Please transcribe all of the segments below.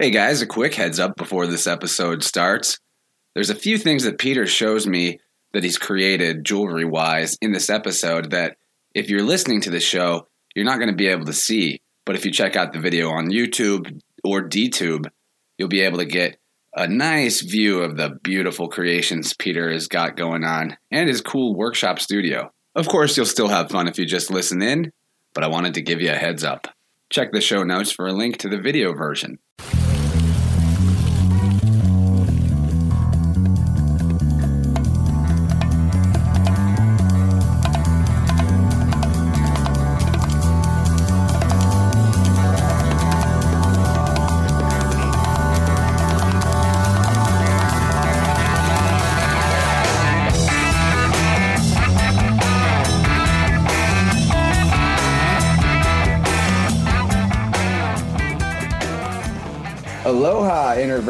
Hey guys, a quick heads up before this episode starts. There's a few things that Peter shows me that he's created jewelry wise in this episode that if you're listening to the show, you're not going to be able to see. But if you check out the video on YouTube or DTube, you'll be able to get a nice view of the beautiful creations Peter has got going on and his cool workshop studio. Of course, you'll still have fun if you just listen in, but I wanted to give you a heads up. Check the show notes for a link to the video version.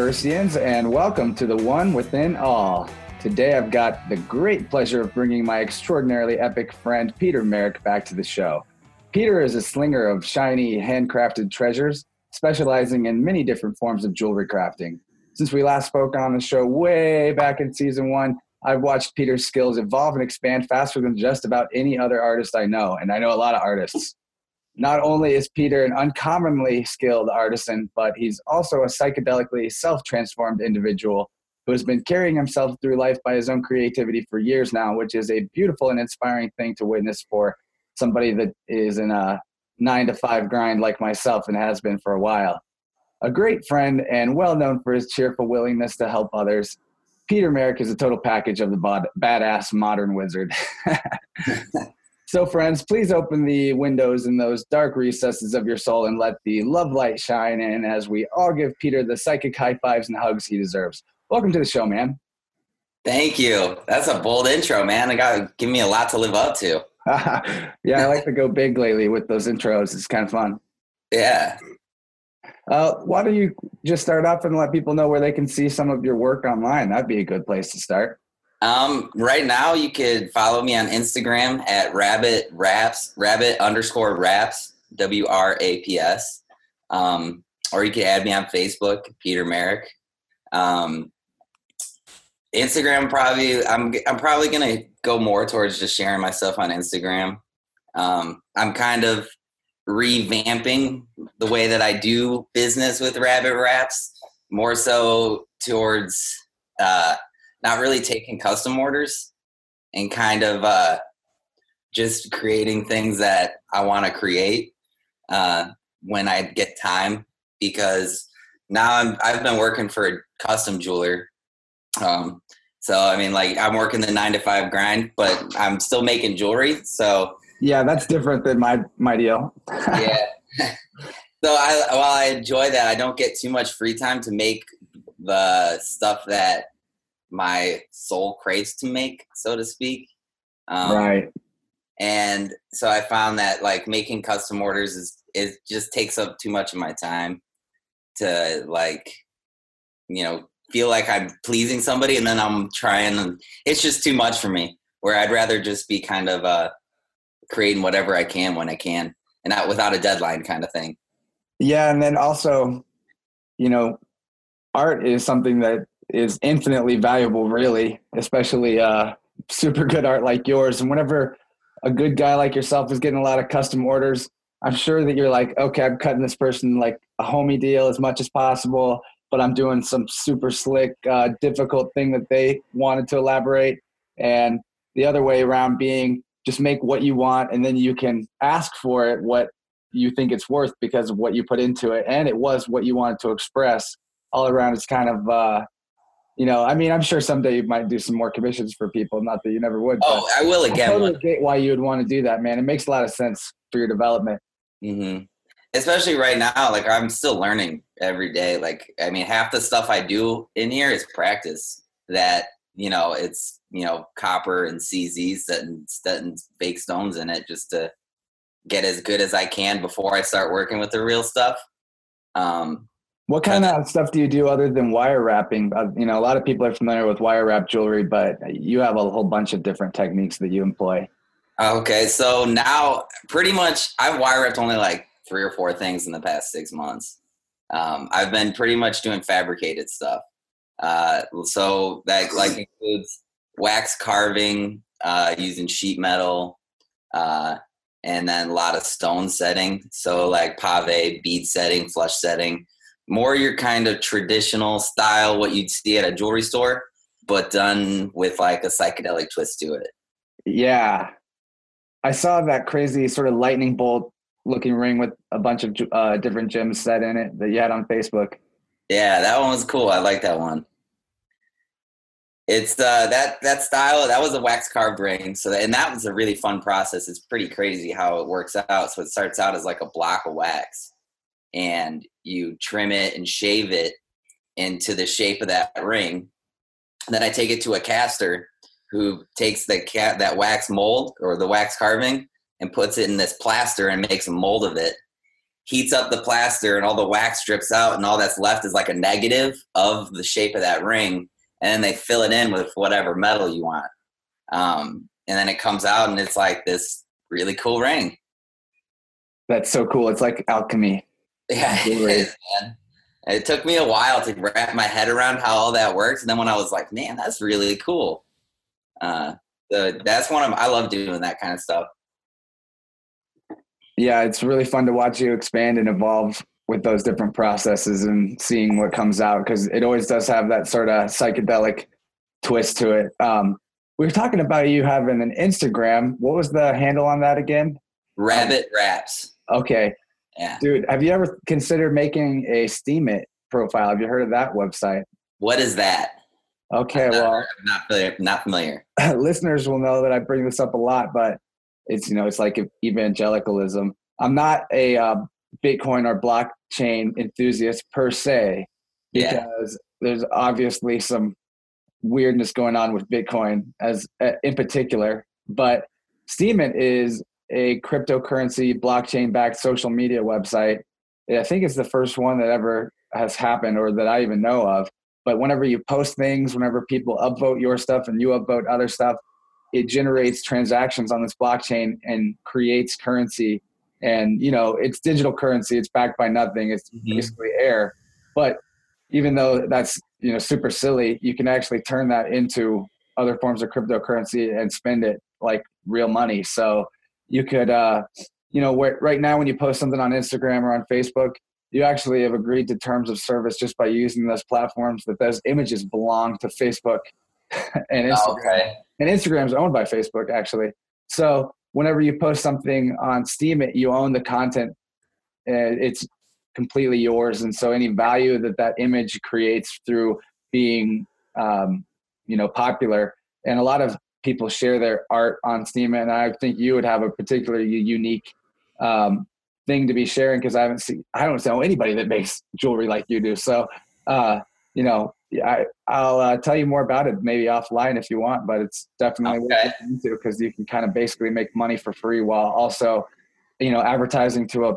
Aloha, Interversians, and welcome to the One Within All. Today I've got the great pleasure of bringing my extraordinarily epic friend Peter Merrick back to the show. Peter is a slinger of shiny, handcrafted treasures, specializing in many different forms of jewelry crafting. Since we last spoke on the show way back in season one, I've watched Peter's skills evolve and expand faster than just about any other artist I know, and I know a lot of artists. Not only is Peter an uncommonly skilled artisan, but he's also a psychedelically self transformed individual who has been carrying himself through life by his own creativity for years now, which is a beautiful and inspiring thing to witness for somebody that is in a nine to five grind like myself and has been for a while. A great friend and well known for his cheerful willingness to help others, Peter Merrick is a total package of the bod- badass modern wizard. So, friends, please open the windows in those dark recesses of your soul and let the love light shine in as we all give Peter the psychic high fives and hugs he deserves. Welcome to the show, man. Thank you. That's a bold intro, man. I got to give me a lot to live up to. yeah, I like to go big lately with those intros. It's kind of fun. Yeah. Uh, why don't you just start off and let people know where they can see some of your work online? That'd be a good place to start. Um, right now you could follow me on Instagram at rabbit wraps, rabbit underscore wraps, W R A P S. Um, or you could add me on Facebook, Peter Merrick. Um, Instagram probably I'm I'm probably gonna go more towards just sharing my stuff on Instagram. Um, I'm kind of revamping the way that I do business with Rabbit Wraps, more so towards uh, not really taking custom orders and kind of uh, just creating things that I want to create uh, when I get time because now I'm I've been working for a custom jeweler. Um, so I mean, like I'm working the nine to five grind, but I'm still making jewelry. So yeah, that's different than my my deal. yeah. So I while I enjoy that, I don't get too much free time to make the stuff that my soul craves to make, so to speak. Um, right. And so I found that like making custom orders is it just takes up too much of my time to like you know feel like I'm pleasing somebody and then I'm trying and it's just too much for me. Where I'd rather just be kind of uh creating whatever I can when I can and not without a deadline kind of thing. Yeah, and then also, you know, art is something that is infinitely valuable, really, especially uh, super good art like yours. And whenever a good guy like yourself is getting a lot of custom orders, I'm sure that you're like, okay, I'm cutting this person like a homie deal as much as possible, but I'm doing some super slick, uh, difficult thing that they wanted to elaborate. And the other way around being just make what you want and then you can ask for it what you think it's worth because of what you put into it. And it was what you wanted to express all around. It's kind of, uh, you know, I mean, I'm sure someday you might do some more commissions for people. Not that you never would. Oh, I will again. I totally get why you would want to do that, man. It makes a lot of sense for your development. Mm-hmm. Especially right now, like I'm still learning every day. Like, I mean, half the stuff I do in here is practice. That you know, it's you know, copper and CZs setting setting fake stones in it just to get as good as I can before I start working with the real stuff. Um, what kind of stuff do you do other than wire wrapping? Uh, you know, a lot of people are familiar with wire wrap jewelry, but you have a whole bunch of different techniques that you employ. Okay, so now pretty much I've wire wrapped only like three or four things in the past six months. Um, I've been pretty much doing fabricated stuff. Uh, so that like includes wax carving uh, using sheet metal, uh, and then a lot of stone setting. So like pave, bead setting, flush setting. More your kind of traditional style, what you'd see at a jewelry store, but done with like a psychedelic twist to it. Yeah, I saw that crazy sort of lightning bolt looking ring with a bunch of uh, different gems set in it that you had on Facebook. Yeah, that one was cool. I like that one. It's uh, that that style. That was a wax carved ring. So that, and that was a really fun process. It's pretty crazy how it works out. So it starts out as like a block of wax, and you trim it and shave it into the shape of that ring. Then I take it to a caster who takes the that wax mold or the wax carving and puts it in this plaster and makes a mold of it. Heats up the plaster and all the wax drips out and all that's left is like a negative of the shape of that ring. And then they fill it in with whatever metal you want. Um, and then it comes out and it's like this really cool ring. That's so cool. It's like alchemy yeah it, is, man. it took me a while to wrap my head around how all that works and then when i was like man that's really cool uh, the, that's one of i love doing that kind of stuff yeah, it's really fun to watch you expand and evolve with those different processes and seeing what comes out because it always does have that sort of psychedelic twist to it. Um, we were talking about you having an Instagram. What was the handle on that again? Rabbit Wraps. Okay. Yeah. Dude, have you ever considered making a Steemit profile? Have you heard of that website? What is that? Okay, I'm well, I'm not familiar. Not familiar. listeners will know that I bring this up a lot, but it's you know it's like evangelicalism. I'm not a uh, Bitcoin or blockchain enthusiast per se because yeah. there's obviously some weirdness going on with Bitcoin as uh, in particular, but Steemit is a cryptocurrency blockchain backed social media website. I think it's the first one that ever has happened or that I even know of. But whenever you post things, whenever people upvote your stuff and you upvote other stuff, it generates transactions on this blockchain and creates currency and you know it's digital currency it's backed by nothing it's mm-hmm. basically air but even though that's you know super silly you can actually turn that into other forms of cryptocurrency and spend it like real money so you could uh you know where, right now when you post something on instagram or on facebook you actually have agreed to terms of service just by using those platforms that those images belong to facebook and instagram oh, okay and Instagram is owned by Facebook actually. So whenever you post something on Steemit, you own the content. It's completely yours, and so any value that that image creates through being, um, you know, popular, and a lot of people share their art on Steam. and I think you would have a particularly unique um, thing to be sharing because I haven't seen, I don't know anybody that makes jewelry like you do. So, uh, you know, I, I'll uh, tell you more about it maybe offline if you want, but it's definitely okay. into because you can kind of basically make money for free while also, you know, advertising to a,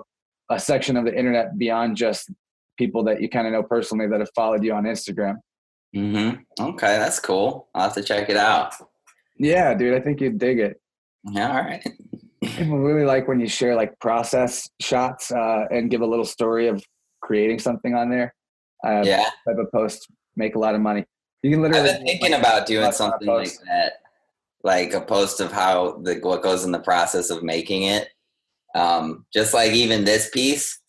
a section of the internet beyond just people that you kind of know personally that have followed you on Instagram. Mm-hmm. Okay, that's cool. I'll have to check it out. Yeah, dude, I think you'd dig it. Yeah, all right. People really like when you share like process shots uh, and give a little story of creating something on there. Uh, yeah. Type of post make a lot of money. You can literally. I've been thinking about doing something like that, like a post of how the what goes in the process of making it. Um, just like even this piece,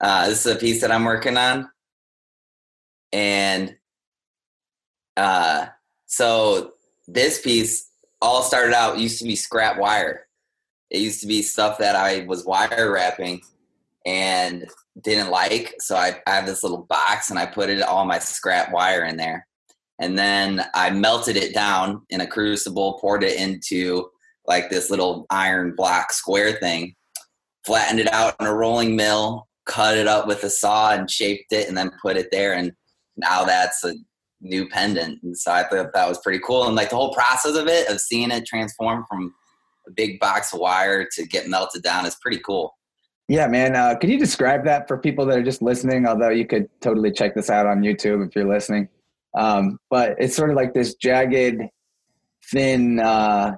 uh, this is a piece that I'm working on, and uh, so this piece all started out used to be scrap wire. It used to be stuff that I was wire wrapping, and didn't like. So I, I have this little box and I put it all my scrap wire in there. And then I melted it down in a crucible, poured it into like this little iron block square thing, flattened it out in a rolling mill, cut it up with a saw and shaped it and then put it there. And now that's a new pendant. And so I thought that was pretty cool. And like the whole process of it, of seeing it transform from a big box of wire to get melted down is pretty cool. Yeah, man. Uh, could you describe that for people that are just listening? Although you could totally check this out on YouTube if you're listening. Um, but it's sort of like this jagged, thin, uh,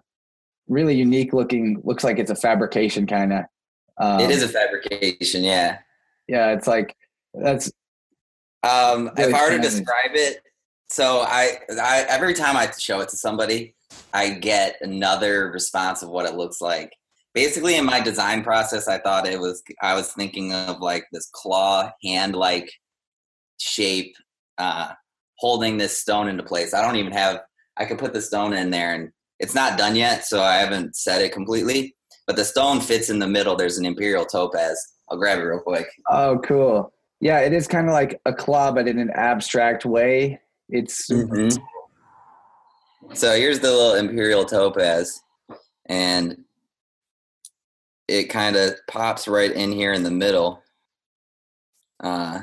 really unique looking. Looks like it's a fabrication kind of. Um, it is a fabrication, yeah. Yeah, it's like that's Um, Really if I were to describe it, so I, I every time I show it to somebody, I get another response of what it looks like. Basically, in my design process, I thought it was I was thinking of like this claw hand like shape, uh, holding this stone into place. I don't even have. I could put the stone in there, and it's not done yet, so I haven't set it completely. But the stone fits in the middle. There's an imperial topaz. I'll grab it real quick. Oh, cool. Yeah, it is kind of like a claw, but in an abstract way. It's Mm-hmm. So here's the little imperial topaz, and it kind of pops right in here in the middle, uh,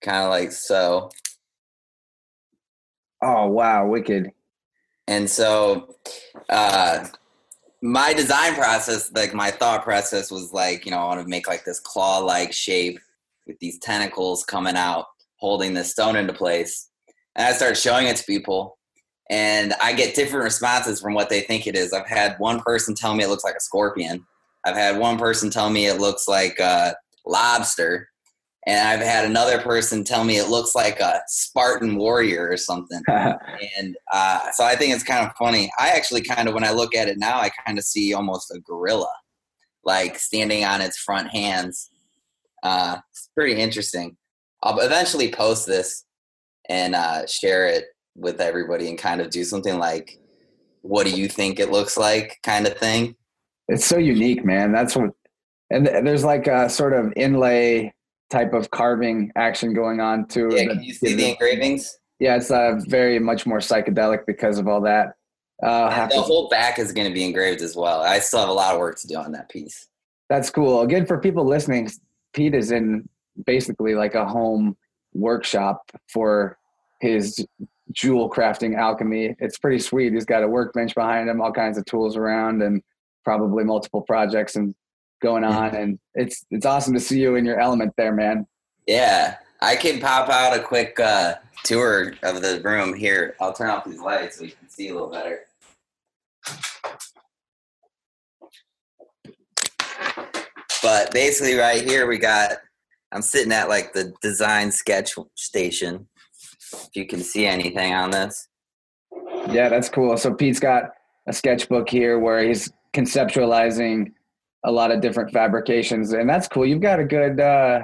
kind of like so. oh wow, wicked. And so, uh, my design process, like my thought process, was like, you know, I want to make like this claw-like shape with these tentacles coming out, holding the stone into place. And I start showing it to people, and I get different responses from what they think it is. I've had one person tell me it looks like a scorpion. I've had one person tell me it looks like a lobster. And I've had another person tell me it looks like a Spartan warrior or something and uh, so I think it's kind of funny. I actually kind of, when I look at it now, I kind of see almost a gorilla, like standing on its front hands. Uh, it's pretty interesting. I'll eventually post this and uh, share it with everybody, and kind of do something like, "What do you think it looks like?" kind of thing. it's so unique, man. That's what, and th- there's like a sort of inlay type of carving action going on too. Yeah, can you see the engravings? Yeah, it's uh, very much more psychedelic because of all that. Uh, The whole back is going to be engraved as well. I still have a lot of work to do on that piece. that's cool. Again, for people listening, Pete is in basically like a home workshop for his jewel crafting alchemy. It's pretty sweet. He's got a workbench behind him, all kinds of tools around, and probably multiple projects and going on. And it's it's awesome to see you in your element there, man. Yeah, I can pop out a quick uh, tour of the room here. I'll turn off these lights so you can see a little better. But basically, right here, we got. I'm sitting at like the design sketch station. If you can see anything on this. Yeah, that's cool. So Pete's got a sketchbook here where he's conceptualizing a lot of different fabrications, and that's cool. You've got a good uh,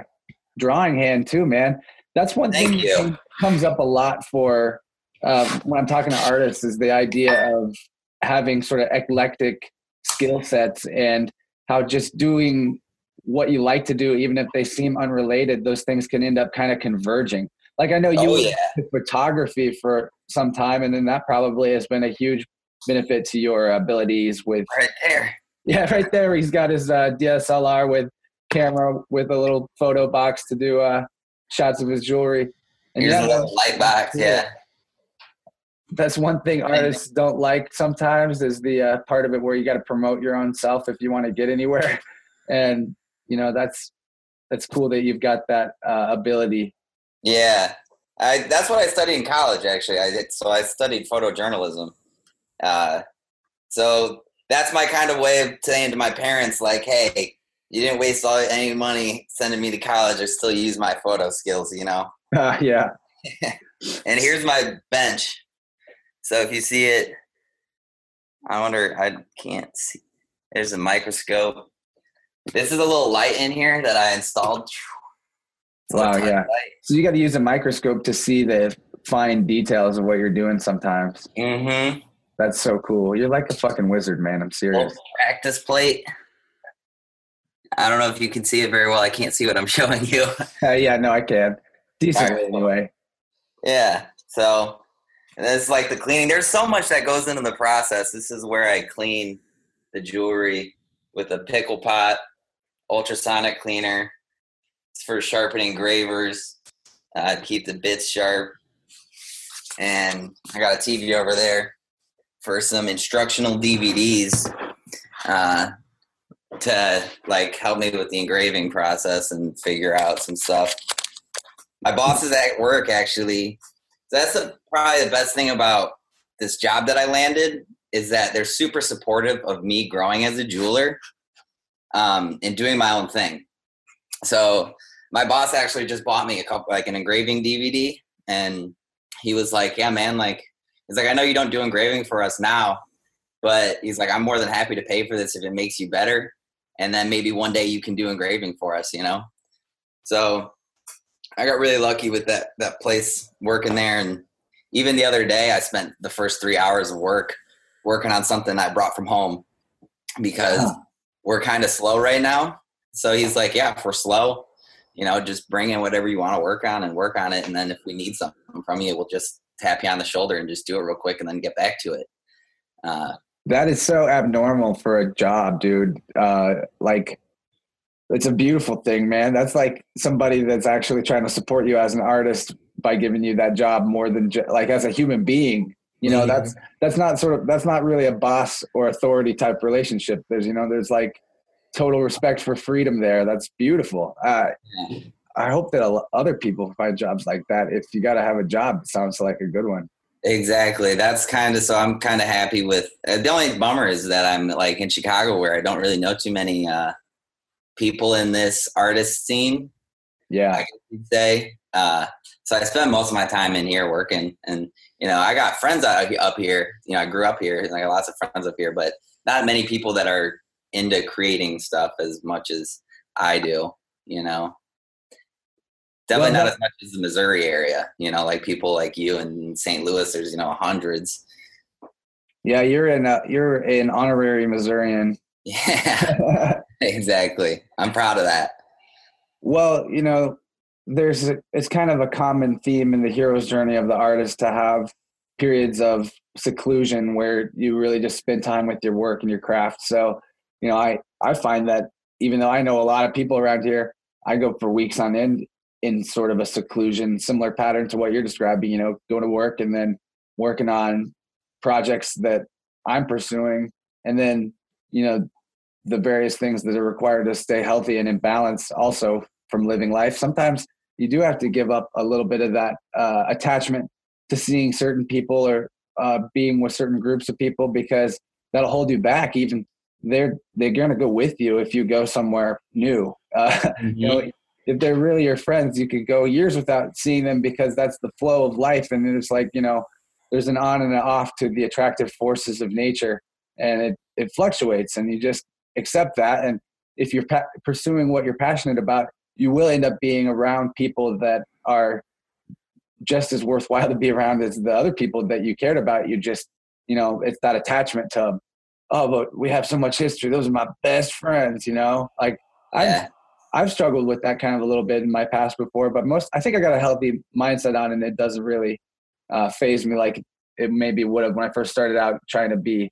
drawing hand too, man. That's one Thank thing you. that comes up a lot for um, when I'm talking to artists is the idea of having sort of eclectic skill sets and how just doing what you like to do, even if they seem unrelated, those things can end up kind of converging. Like I know you Oh were yeah, photography for some time, and then that probably has been a huge benefit to your abilities with right there. yeah, right there. He's got his uh, DSLR with camera with a little photo box to do uh, shots of his jewelry. And Here's yeah, a little light box. Yeah. that's one thing artists don't like sometimes is the uh, part of it where you got to promote your own self if you want to get anywhere. And you know that's that's cool that you've got that uh, ability. Yeah, I, that's what I studied in college. Actually, I did, so I studied photojournalism. Uh, so that's my kind of way of saying to my parents, like, "Hey, you didn't waste all any money sending me to college. I still use my photo skills, you know." Uh, yeah, And here's my bench. So if you see it, I wonder. I can't see. There's a microscope. This is a little light in here that I installed. Wow, yeah. light. so you got to use a microscope to see the fine details of what you're doing. Sometimes Mm-hmm. that's so cool. You're like a fucking wizard, man. I'm serious. Little practice plate. I don't know if you can see it very well. I can't see what I'm showing you. Uh, yeah, no, I can. Decently, Alright. anyway. yeah. So it's like the cleaning. There's so much that goes into the process. This is where I clean the jewelry with a pickle pot, ultrasonic cleaner. It's for sharpening gravers, uh, keep the bits sharp. And I got a TV over there for some instructional DVDs uh, to like help me with the engraving process and figure out some stuff. My boss is at work actually. That's probably the best thing about this job that I landed is that they're super supportive of me growing as a jeweler um, and doing my own thing. So my boss actually just bought me a couple like an engraving DVD, and he was like, "Yeah, man, like." He's like, I know you don't do engraving for us now, but he's like, I'm more than happy to pay for this if it makes you better. And then maybe one day you can do engraving for us, you know? So I got really lucky with that that place working there. And even the other day I spent the first three hours of work working on something I brought from home because. We're kind of slow right now. So he's like, Yeah, if we're slow, you know, just bring in whatever you want to work on and work on it. And then if we need something from you, we'll just tap you on the shoulder and just do it real quick and then get back to it. Uh, that is so abnormal for a job, dude. Uh, like, it's a beautiful thing, man. That's like somebody that's actually trying to support you as an artist by giving you that job more than like as a human being. You know, that's that's not sort of that's not really a boss or authority type relationship. There's you know, there's like total respect for freedom there. That's beautiful. Uh. I hope that other people find jobs like that. If you got to have a job, it sounds like a good one. Exactly. That's kind of so. I'm kind of happy with. Uh, the only bummer is that I'm like in Chicago, where I don't really know too many uh, people in this artist scene. Yeah, I could say. Uh, so I spend most of my time in here working, and you know, I got friends up here. You know, I grew up here, and I got lots of friends up here, but not many people that are into creating stuff as much as I do. You know, Definitely well, not as much as the Missouri area. You know, like people like you in St. Louis, there's you know hundreds. Yeah, you're in. A, you're an honorary Missourian. Yeah, exactly. I'm proud of that. Well, you know, there's a, it's kind of a common theme in the hero's journey of the artist to have periods of seclusion where you really just spend time with your work and your craft. So, you know, I I find that even though I know a lot of people around here, I go for weeks on end in sort of a seclusion, similar pattern to what you're describing, you know, going to work and then working on projects that I'm pursuing. And then, you know, the various things that are required to stay healthy and in balance also from living life. Sometimes you do have to give up a little bit of that uh, attachment to seeing certain people or uh, being with certain groups of people because that'll hold you back. Even they're they're going to go with you if you go somewhere new. Uh, mm-hmm. You know, if they're really your friends, you could go years without seeing them because that's the flow of life. And it's like, you know, there's an on and an off to the attractive forces of nature and it, it fluctuates and you just accept that. And if you're pa- pursuing what you're passionate about, you will end up being around people that are just as worthwhile to be around as the other people that you cared about. You just, you know, it's that attachment to, oh, but we have so much history. Those are my best friends, you know, like yeah. I've struggled with that kind of a little bit in my past before, but most I think I got a healthy mindset on, and it doesn't really uh, faze me like it maybe would have when I first started out trying to be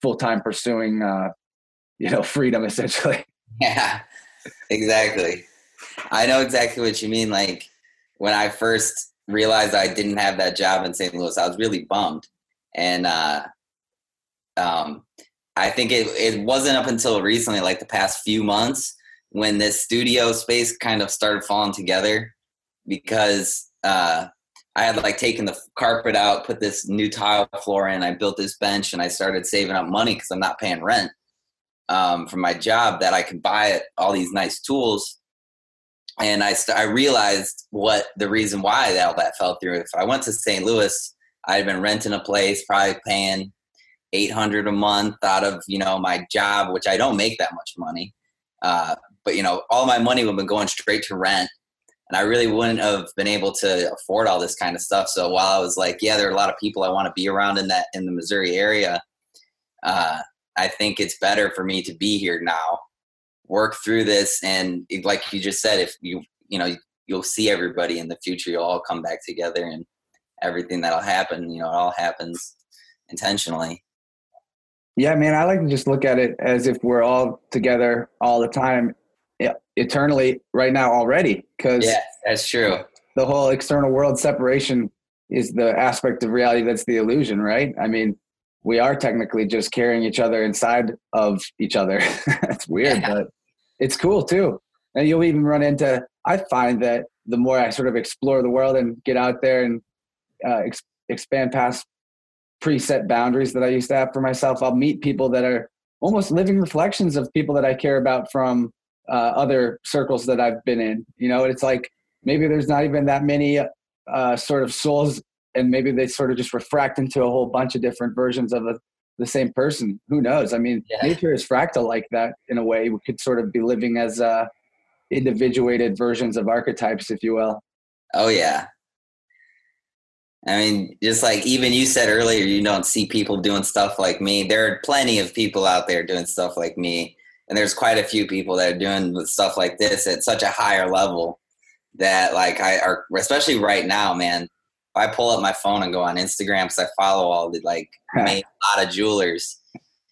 full time pursuing, uh, you know, freedom essentially. Yeah, exactly. I know exactly what you mean. Like when I first realized I didn't have that job in St. Louis, I was really bummed, and uh, um, I think it it wasn't up until recently, like the past few months, when this studio space kind of started falling together because uh, I had like taken the carpet out, put this new tile floor in, I built this bench, and I started saving up money because I'm not paying rent um, from my job that I could buy all these nice tools. And I, st- I realized what the reason why all that fell through. If I went to St. Louis, I'd been renting a place, probably paying 800 a month out of you know my job, which I don't make that much money. Uh, but you know all my money would have been going straight to rent and i really wouldn't have been able to afford all this kind of stuff so while i was like yeah there are a lot of people i want to be around in that in the missouri area uh, i think it's better for me to be here now work through this and like you just said if you you know you'll see everybody in the future you'll all come back together and everything that'll happen you know it all happens intentionally. Yeah man i like to just look at it as if we're all together all the time eternally right now already because yeah that's true. the whole external world separation is the aspect of reality that's the illusion right? I mean we are technically just carrying each other inside of each other. That's weird yeah. but it's cool too and you'll even run into i find that the more i sort of explore the world and get out there and uh, ex- expand past preset boundaries that i used to have for myself i'll meet people that are almost living reflections of people that i care about from uh, other circles that I've been in. You know, it's like maybe there's not even that many uh, sort of souls, and maybe they sort of just refract into a whole bunch of different versions of a, the same person. Who knows? I mean, yeah. nature is fractal like that in a way. We could sort of be living as uh, individuated versions of archetypes, if you will. Oh yeah. I mean, just like even you said earlier, you don't see people doing stuff like me. There are plenty of people out there doing stuff like me, and there's quite a few people that are doing stuff like this at such a higher level that, like, I are especially right now, man. I pull up my phone and go on Instagram, because I follow all the like made a lot of jewelers.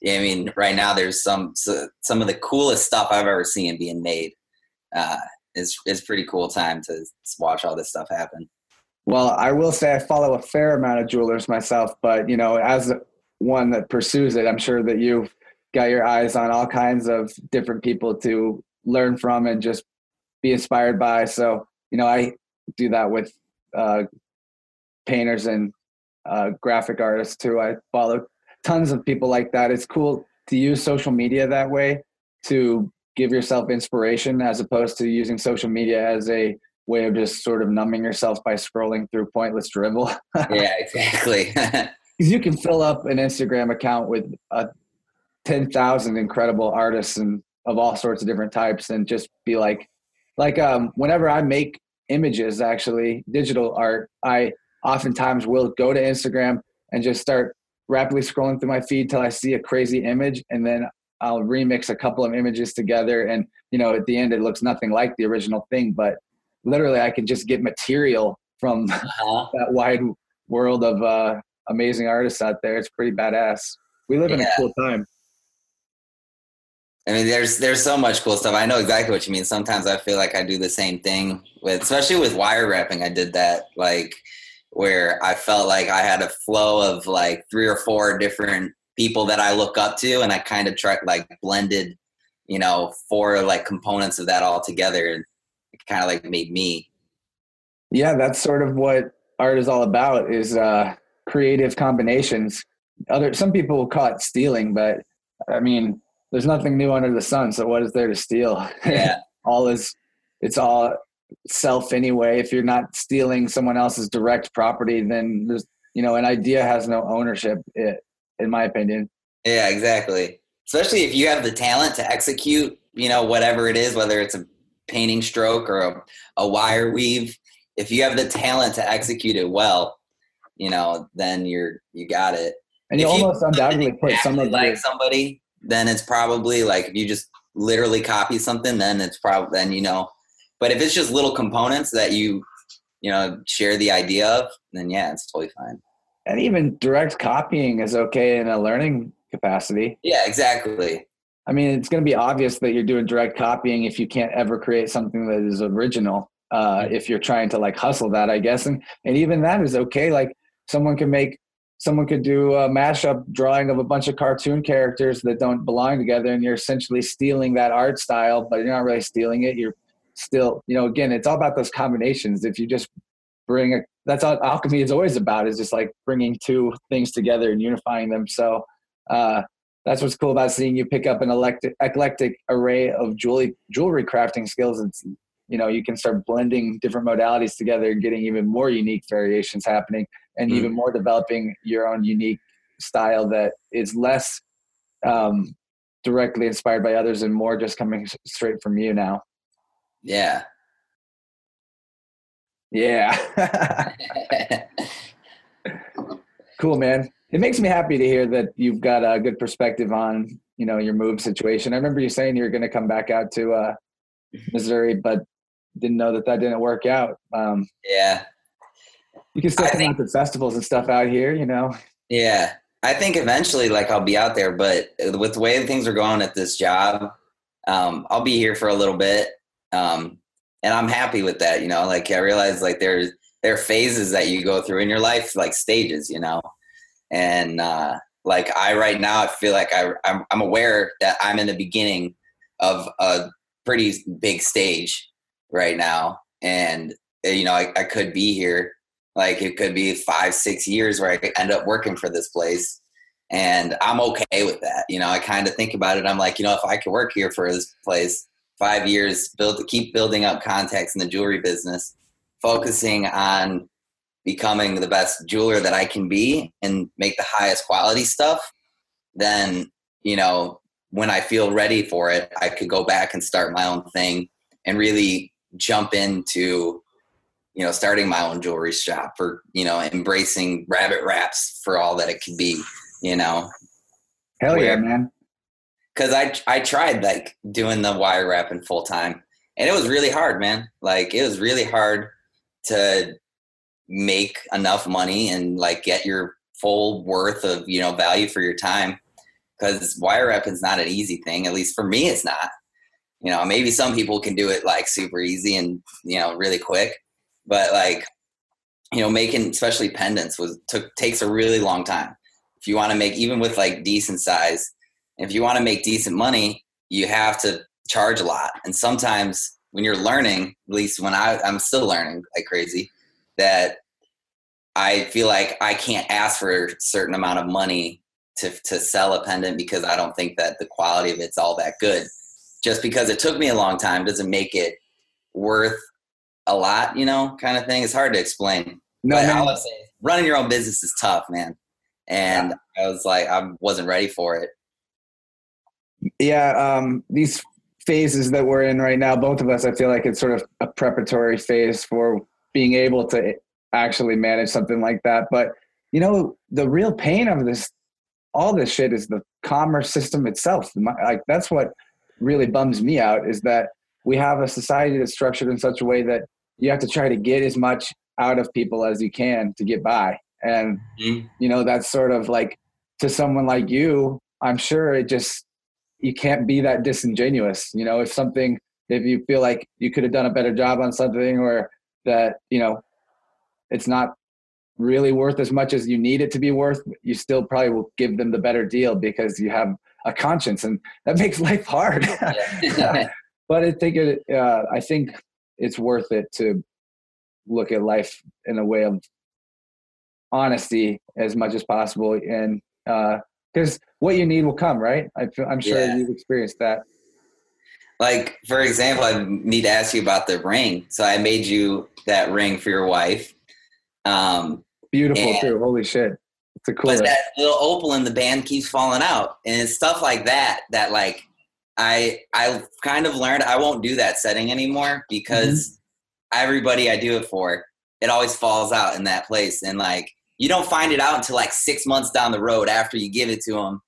I mean, right now there's some some of the coolest stuff I've ever seen being made. Uh, it's it's pretty cool time to watch all this stuff happen. Well, I will say I follow a fair amount of jewelers myself, but you know, as one that pursues it, I'm sure that you've got your eyes on all kinds of different people to learn from and just be inspired by. So, you know, I do that with uh, painters and uh, graphic artists too. I follow tons of people like that. It's cool to use social media that way to give yourself inspiration as opposed to using social media as a way of just sort of numbing yourself by scrolling through pointless dribble. yeah, exactly. Because you can fill up an Instagram account with uh, 10,000 incredible artists and of all sorts of different types and just be like, like um, whenever I make images, actually digital art, I oftentimes will go to Instagram and just start rapidly scrolling through my feed till I see a crazy image and then I'll remix a couple of images together and you know at the end it looks nothing like the original thing but literally I can just get material from uh-huh. that wide world of uh, amazing artists out there. It's pretty badass. We live in a cool time. I mean, there's there's so much cool stuff. I know exactly what you mean. Sometimes I feel like I do the same thing with, especially with wire wrapping. I did that like where I felt like I had a flow of like three or four different people that I look up to, and I kind of tried like blended, you know, four like components of that all together and it kind of like made me. Yeah, that's sort of what art is all about is uh, creative combinations. Other some people call it stealing, but I mean, there's nothing new under the sun. So what is there to steal? Yeah, all is it's all self anyway. If you're not stealing someone else's direct property, then there's you know an idea has no ownership. It, in my opinion. Yeah, exactly. Especially if you have the talent to execute, you know, whatever it is, whether it's a painting stroke or a, a wire weave, if you have the talent to execute it well, you know, then you're you got it. And you if almost you undoubtedly put some of like somebody, then it's probably like if you just literally copy something, then it's probably then you know. But if it's just little components that you you know share the idea of, then yeah, it's totally fine. And even direct copying is okay in a learning capacity. Yeah, exactly. I mean, it's going to be obvious that you're doing direct copying if you can't ever create something that is original. Uh, if you're trying to like hustle that, I guess, and and even that is okay. Like someone can make, someone could do a mashup drawing of a bunch of cartoon characters that don't belong together, and you're essentially stealing that art style, but you're not really stealing it. You're still, you know, again, it's all about those combinations. If you just bring a, that's all alchemy is always about is just like bringing two things together and unifying them. So. Uh, that's what's cool about seeing you pick up an eclectic, eclectic array of jewelry jewelry crafting skills. It's you know you can start blending different modalities together and getting even more unique variations happening, and mm. even more developing your own unique style that is less um, directly inspired by others and more just coming straight from you now. Yeah. Yeah. cool, man it makes me happy to hear that you've got a good perspective on you know your move situation. I remember you saying you were going to come back out to uh, Missouri, but didn't know that that didn't work out. Um, yeah, you can still I come think, out to festivals and stuff out here, you know. Yeah, I think eventually, like I'll be out there, but with the way things are going at this job, um, I'll be here for a little bit, um, and I'm happy with that. You know, like I realize like there's there are phases that you go through in your life, like stages. You know, and uh, like I right now, I feel like I I'm, I'm aware that I'm in the beginning of a pretty big stage right now, and uh, you know I, I could be here. Like it could be five six years where I end up working for this place, and I'm okay with that. You know, I kind of think about it. I'm like, you know, if I could work here for this place, five years, build keep building up contacts in the jewelry business, focusing on becoming the best jeweler that I can be and make the highest quality stuff, then you know when I feel ready for it, I could go back and start my own thing and really jump into you know starting my own jewelry shop or you know embracing rabbit wraps for all that it could be you know? Hell yeah man because i i tried like doing the wire wrapping full time and it was really hard man. Like it was really hard to make enough money and like get your full worth of you know value for your time because wire wrapping is not an easy thing at least for me it's not. You know maybe some people can do it like super easy and you know really quick but like you know making especially pendants was took takes a really long time. If you want to make even with like decent size if you want to make decent money you have to charge a lot and sometimes when you're learning at least when I, i'm still learning like crazy that i feel like i can't ask for a certain amount of money to, to sell a pendant because i don't think that the quality of it's all that good just because it took me a long time doesn't make it worth a lot, you know, kind of thing. It's hard to explain. No, but I would say running your own business is tough, man. And yeah. I was like, I wasn't ready for it. Yeah, um, these phases that we're in right now, both of us, I feel like it's sort of a preparatory phase for being able to actually manage something like that. But you know, the real pain of this, all this shit, is the commerce system itself. Like that's what really bums me out is that we have a society that's structured in such a way that you have to try to get as much out of people as you can to get by and mm-hmm. you know that's sort of like to someone like you i'm sure it just you can't be that disingenuous you know if something if you feel like you could have done a better job on something or that you know it's not really worth as much as you need it to be worth you still probably will give them the better deal because you have a conscience and that makes life hard. But i think it uh, i think it's worth it to look at life in a way of honesty as much as possible and because uh, what you need will come right? I am sure yeah. you've experienced that. Like for example i need to ask you about the ring. So i made you that ring for your wife. Um, beautiful too. Holy shit. It's a cool but that little opal in the band keeps falling out. And it's stuff like that that like I I kind of learned I won't do that setting anymore because mm-hmm. everybody I do it for, it always falls out in that place, and like you don't find it out until like six months down the road after you give it to them,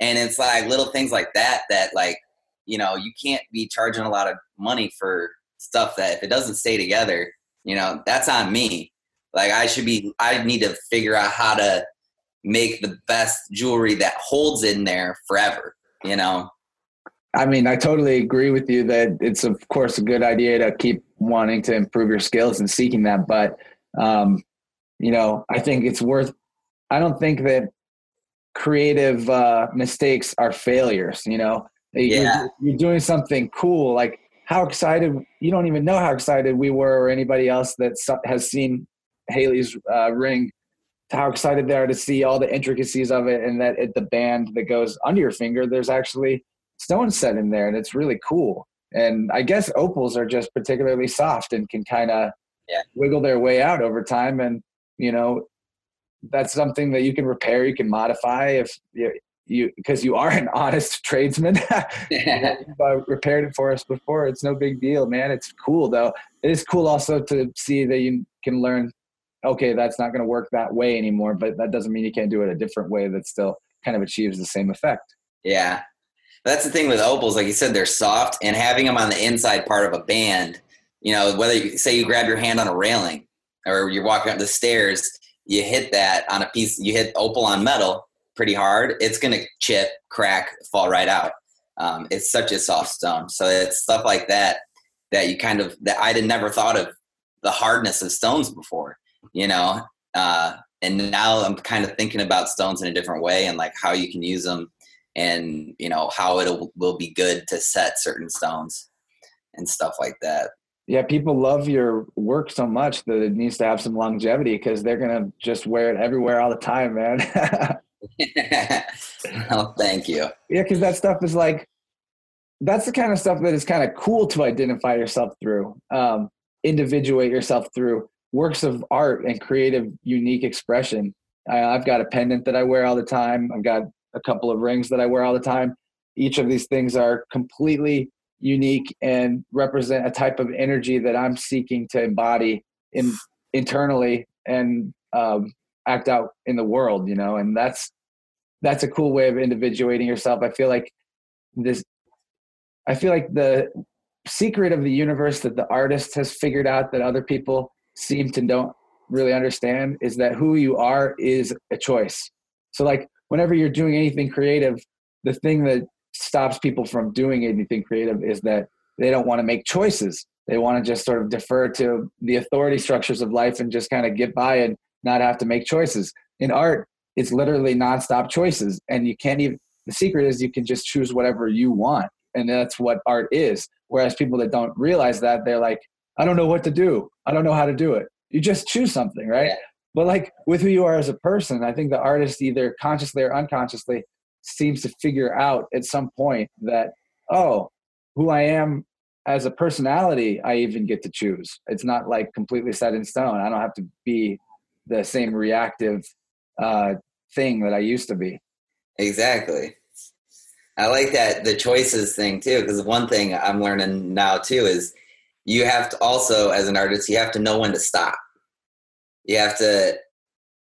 and it's like little things like that that like you know you can't be charging a lot of money for stuff that if it doesn't stay together, you know that's on me. Like I should be I need to figure out how to make the best jewelry that holds in there forever, you know I mean, I totally agree with you that it's of course a good idea to keep wanting to improve your skills and seeking that. But um, you know, I think it's worth. I don't think that creative uh, mistakes are failures. You know, yeah. you're, you're doing something cool. Like how excited you don't even know how excited we were or anybody else that has seen Haley's uh, ring. How excited they are to see all the intricacies of it, and that at the band that goes under your finger, there's actually stone set in there and it's really cool and i guess opals are just particularly soft and can kind of yeah. wiggle their way out over time and you know that's something that you can repair you can modify if you you because you are an honest tradesman. You uh, repaired it for us before. It's no big deal man. It's cool though. It is cool also to see that you can learn okay that's not going to work that way anymore but that doesn't mean you can't do it a different way that still kind of achieves the same effect. Yeah. That's the thing with opals, like you said, they're soft, and having them on the inside part of a band, you know, whether you say you grab your hand on a railing or you're walking up the stairs, you hit that on a piece, you hit opal on metal pretty hard, it's gonna chip, crack, fall right out. Um, it's such a soft stone, so it's stuff like that that you kind of that I'd never thought of the hardness of stones before, you know. Uh, and now I'm kind of thinking about stones in a different way and like how you can use them and you know how it will be good to set certain stones and stuff like that yeah people love your work so much that it needs to have some longevity because they're gonna just wear it everywhere all the time man oh thank you yeah because that stuff is like that's the kind of stuff that is kind of cool to identify yourself through, um, individuate yourself through works of art and creative, unique expression. I, I've got a pendant that I wear all the time. I've got a couple of rings that I wear all the time. Each of these things are completely unique and represent a type of energy that I'm seeking to embody in internally and um, act out in the world. You know, and that's that's a cool way of individuating yourself. I feel like this. I feel like the secret of the universe that the artist has figured out that other people seem to don't really understand is that who you are is a choice. So like whenever you're doing anything creative, the thing that stops people from doing anything creative is that they don't want to make choices. They want to just sort of defer to the authority structures of life and just kind of get by and not have to make choices. In art, it's literally nonstop choices. And you can't even, the secret is you can just choose whatever you want. And that's what art is. Whereas people that don't realize that, they're like, I don't know what to do. I don't know how to do it. You just choose something, right? Yeah. But like with who you are as a person, I think the artist either consciously or unconsciously seems to figure out at some point that, oh, who I am as a personality, I even get to choose. It's not like completely set in stone. I don't have to be the same reactive uh, thing that I used to be. Exactly. I like that the choices thing too, because one thing I'm learning now too is you have to also, as an artist, you have to know when to stop. You have to,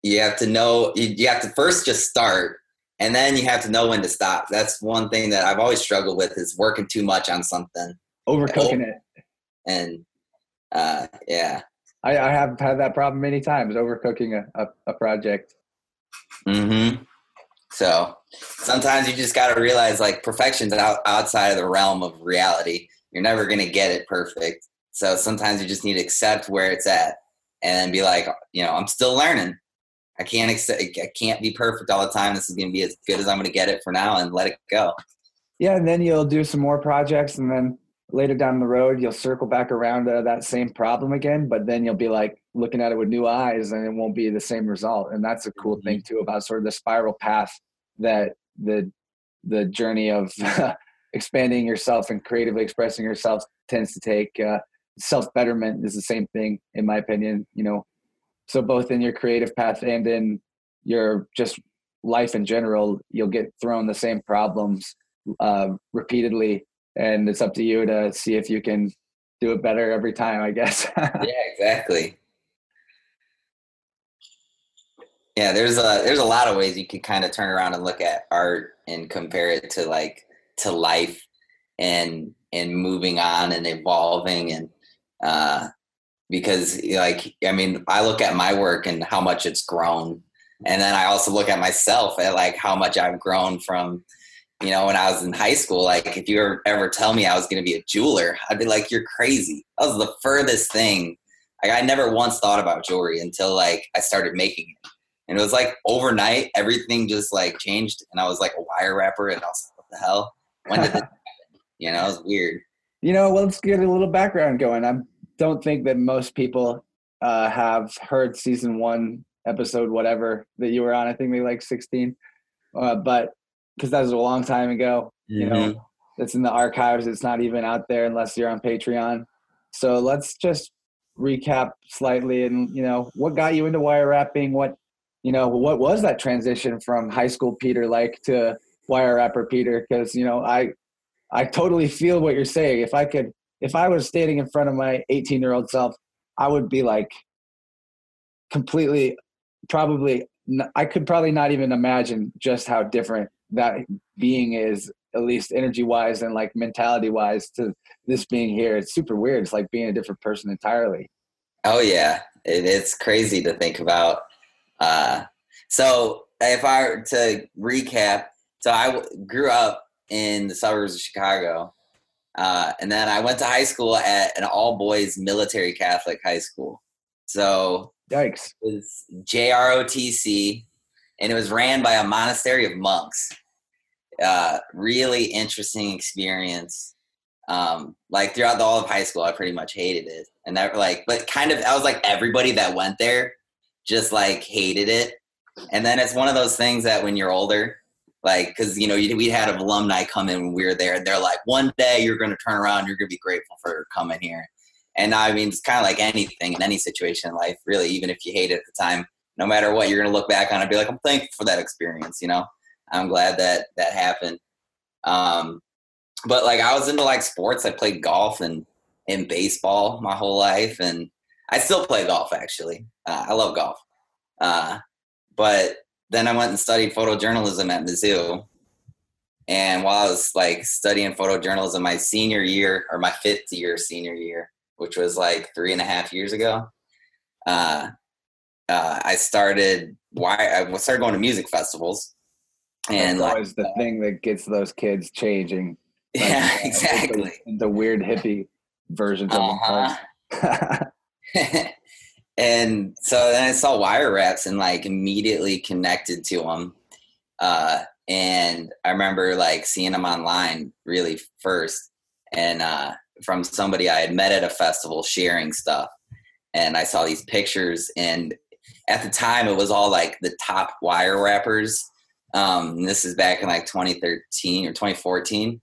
you have to know, you, you have to first just start and then you have to know when to stop. That's one thing that I've always struggled with is working too much on something, overcooking it, and uh, yeah, I, I, have had that problem many times, overcooking a, a, a project. Hmm. So sometimes you just got to realize like perfection's out, outside of the realm of reality. You're never gonna get it perfect. So sometimes you just need to accept where it's at and be like, you know, I'm still learning. I can't accept, I can't be perfect all the time. This is going to be as good as I'm going to get it for now and let it go. Yeah, and then you'll do some more projects, and then later down the road you'll circle back around to that same problem again. But then you'll be like looking at it with new eyes, and it won't be the same result. And that's a cool mm-hmm. thing too about sort of the spiral path that the the journey of expanding yourself and creatively expressing yourself tends to take. Uh, self betterment is the same thing, in my opinion. You know, so both in your creative path and in your just life in general you'll get thrown the same problems uh, repeatedly. And it's up to you to see if you can do it better every time i guess. Yeah exactly. Yeah there's a there's a lot of ways you could kind of turn around and look at art and compare it to like to life and and moving on and evolving and uh because like i mean i look at my work and how much it's grown. And then i also look at myself at like how much i've grown from you know when i was in high school. Like if you ever, ever tell me i was going to be a jeweler i'd be like you're crazy. That was the furthest thing. Like i never once thought about jewelry until like i started making it. And it was like overnight everything just like changed and i was like a wire wrapper and i was like what the hell? When did this happen? You know it was weird. You know well, let's get a little background going. I'm don't think that most people uh, have heard season one, episode whatever that you were on. I think maybe like 16, uh, but because that was a long time ago, mm-hmm. you know, mm-hmm. it's in the archives. It's not even out there unless you're on Patreon. So let's just recap slightly and, you know, what got you into wire wrapping? What, you know, what was that transition from high school Peter like to wire wrapper Peter? Because, you know, I, I totally feel what you're saying. If I could if I was standing in front of my 18 year old self, I would be like completely, probably, I could probably not even imagine just how different that being is, at least energy wise and like mentality wise, to this being here. It's super weird. It's like being a different person entirely. Oh, yeah. It, it's crazy to think about. Uh, so, if I were to recap, so I grew up in the suburbs of Chicago uh, and then I went to high school at an all boys military Catholic high school. So Yikes. it was JROTC, and it was ran by a monastery of monks. Uh, really interesting experience. Um, like throughout the all of high school, I pretty much hated it, and that like, but kind of, I was like everybody that went there just like hated it. And then it's one of those things that when you're older, Like, because you know, we had alumni come in when we were there, and they're like, "One day you're going to turn around, you're going to be grateful for coming here." And I mean, it's kind of like anything in any situation in life, really. Even if you hate it at the time, no matter what, you're going to look back on it and be like, "I'm thankful for that experience." You know, I'm glad that that happened. Um, but like, I was into like sports. I played golf and in baseball my whole life, and I still play golf. Actually, uh, I love golf. Uh, but then I went and studied photojournalism at Mizzou. And while I was like studying photojournalism my senior year or my fifth year senior year, which was like three and a half years ago, uh, uh, I started why I started going to music festivals. And That's always like, the thing that gets those kids changing. Like, yeah, exactly. The, the, weird hippie versions of uh-huh. and so then I saw wire wraps and like immediately connected to them. Uh, and I remember like seeing them online really first, and uh, from somebody I had met at a festival sharing stuff. And I saw these pictures, and at the time it was all like the top wire wrappers. Um, this is back in like 2013 or 2014.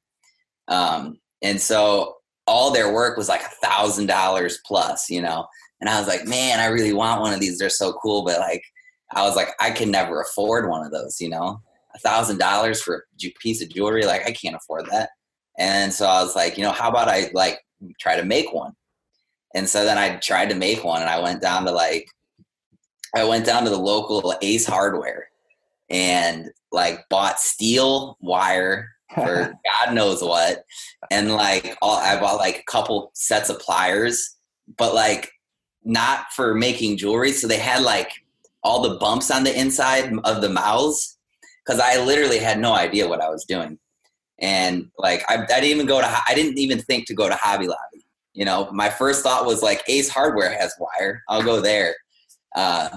Um, and so all their work was like a thousand dollars plus, you know. And I was like, man, I really want one of these. They're so cool. But like, I was like, I can never afford one of those, you know, a thousand dollars for a piece of jewelry. Like, I can't afford that. And so I was like, you know, how about I like try to make one? And so then I tried to make one and I went down to like, I went down to the local Ace Hardware and like bought steel wire for God knows what. And like, all, I bought like a couple sets of pliers, but like not for making jewelry. So they had like all the bumps on the inside of the mouths because I literally had no idea what I was doing. And like, I, I didn't even go to, I didn't even think to go to Hobby Lobby. You know, my first thought was like Ace Hardware has wire. I'll go there. Uh,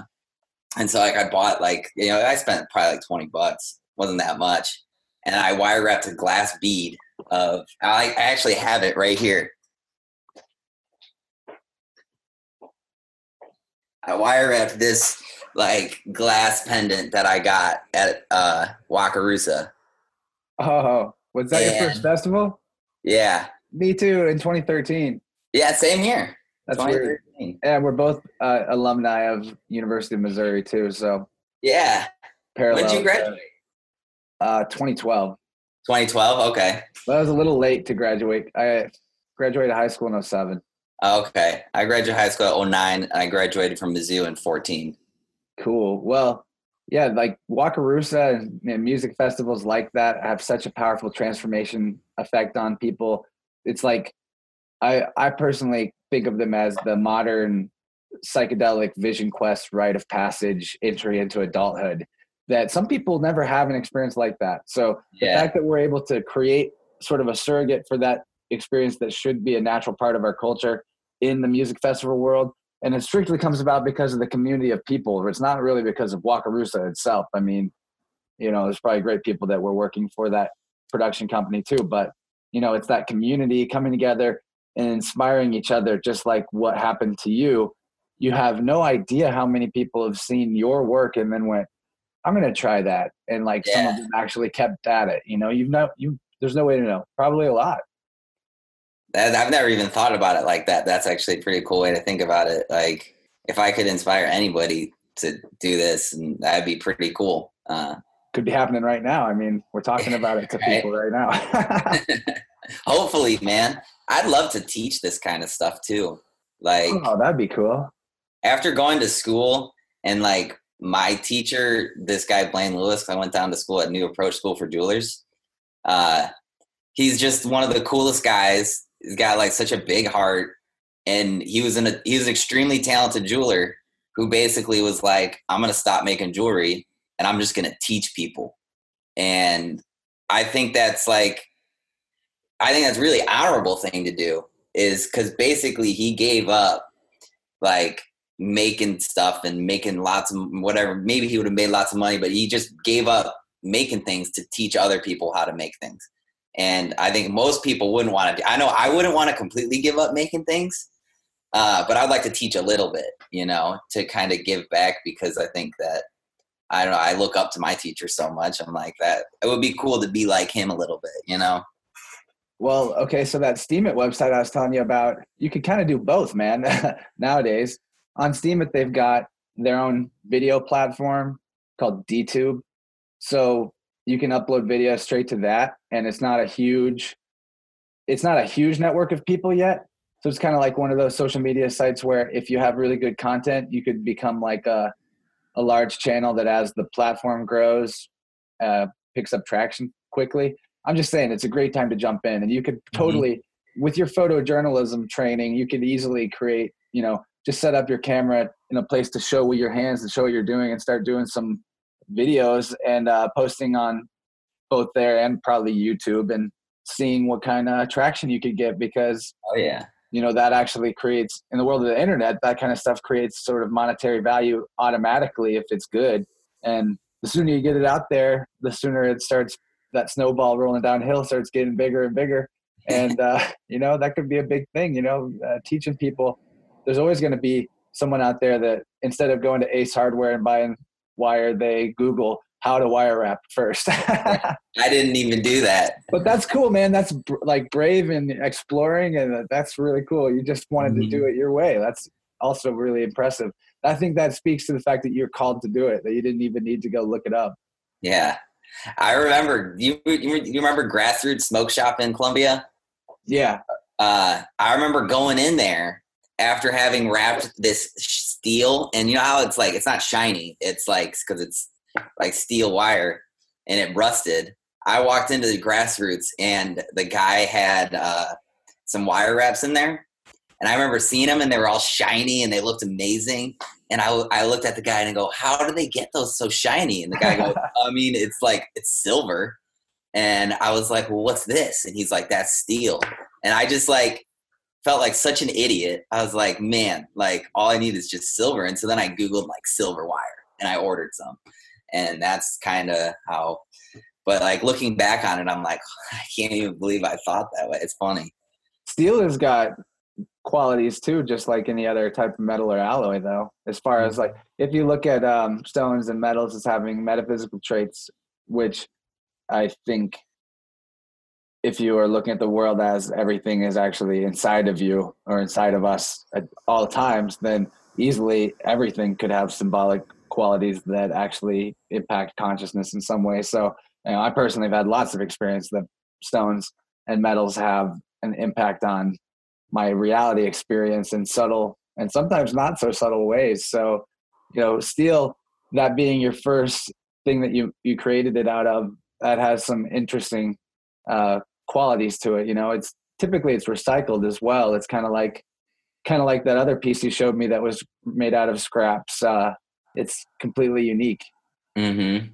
and so like I bought like, you know, I spent probably like 20 bucks. Wasn't that much. And I wire wrapped a glass bead of, I actually have it right here. I wire wrapped this like glass pendant that I got at uh Wakarusa. Oh, was that and, your first festival? Yeah. Me too in 2013. Yeah, same here. That's weird. Yeah, we're both uh, alumni of University of Missouri too. So yeah, parallel. When did you graduate? Uh, 2012. 2012. Okay. Well, I was a little late to graduate. I graduated high school in 07. Okay. I graduated high school at 09. I graduated from Mizzou in 14. Cool. Well, yeah, like Wakarusa and music festivals like that have such a powerful transformation effect on people. It's like I I personally think of them as the modern psychedelic vision quest rite of passage entry into adulthood that some people never have an experience like that. So yeah. the fact that we're able to create sort of a surrogate for that experience that should be a natural part of our culture in the music festival world. And it strictly comes about because of the community of people. It's not really because of Wakarusa itself. I mean, you know, there's probably great people that were working for that production company too, but you know, it's that community coming together and inspiring each other, just like what happened to you. You have no idea how many people have seen your work and then went, I'm going to try that. And like yeah. some of them actually kept at it. You know, you've no, you, there's no way to know. Probably a lot. I've never even thought about it like that. That's actually a pretty cool way to think about it. Like, if I could inspire anybody to do this, that'd be pretty cool. Uh, could be happening right now. I mean, we're talking about it to right? people right now. Hopefully, man. I'd love to teach this kind of stuff too. Like, oh, that'd be cool. After going to school and like my teacher, this guy Blaine Lewis, I went down to school at New Approach School for Jewelers. Uh, he's just one of the coolest guys he's got like such a big heart and he was in a he was an extremely talented jeweler who basically was like i'm gonna stop making jewelry and i'm just gonna teach people. And i think that's like i think that's really honorable thing to do is because basically he gave up like making stuff and making lots of whatever maybe he would have made lots of money but he just gave up making things to teach other people how to make things and I think most people wouldn't want to. I know I wouldn't want to completely give up making things, uh, but I'd like to teach a little bit, you know, to kind of give back because I think that I don't know. I look up to my teacher so much. I'm like that. It would be cool to be like him a little bit, you know. Well, okay, so that Steemit website I was telling you about, you could kind of do both, man. Nowadays, on Steemit, they've got their own video platform called DTube. So you can upload video straight to that, and it's not a huge, it's not a huge network of people yet. So it's kind of like one of those social media sites where if you have really good content, you could become like a a large channel that as the platform grows, uh, picks up traction quickly. I'm just saying it's a great time to jump in, and you could mm-hmm. totally, mm-hmm. with your photojournalism training, you could easily create, you know, just set up your camera in a place to show with your hands and show what you're doing, and start doing some videos and uh, posting on both there and probably YouTube, and seeing what kind of traction you could get because oh yeah. you know that actually creates in the world of the internet that kind of stuff creates sort of monetary value automatically if it's good. And the sooner you get it out there the sooner it starts that snowball rolling downhill starts getting bigger and bigger. And uh, you know that could be a big thing you know uh, teaching people. There's always going to be someone out there that instead of going to ace hardware and buying wire they google how to wire wrap first. I didn't even do that. But that's cool, man. That's br- like brave and exploring, and that's really cool. You just wanted mm-hmm. to do mm-hmm. it your way. That's also really impressive. I think that speaks to the fact that you're called to do it, that you didn't even need to go look it up. Yeah. I remember you. You remember Grassroots Smoke Shop in Columbia? Yeah. Uh, I remember going in there after having wrapped this steel, and you know how it's like it's not shiny. It's like because it's like steel wire and it rusted. I walked into the grassroots and the guy had uh, some wire wraps in there. And I remember seeing them and they were all shiny and they looked amazing. And I, I looked at the guy and I go, How do they get those so shiny? And the guy goes, I mean, it's like, it's silver. And I was like, Well, what's this? And he's like, That's steel. And I just like felt like such an idiot. I was like, Man, like all I need is just silver. And so then I Googled like silver wire and I ordered some and that's kind of how but like looking back on it i'm like i can't even believe i thought that way it's funny. Steel has got qualities too just like any other type of metal or alloy though as far as like if you look at um, stones and metals as having metaphysical traits which i think if you are looking at the world as everything is actually inside of you or inside of us at all times then easily everything could have symbolic qualities that actually impact consciousness in some way. So, you know, I personally have had lots of experience that stones and metals have an impact on my reality experience in subtle and sometimes not so subtle ways. So, you know, steel, that being your first thing that you you created it out of, that has some interesting uh, qualities to it. You know, it's typically it's recycled as well. It's kind of like kind of like that other piece you showed me that was made out of scraps. Uh, it's completely unique. Mm-hmm.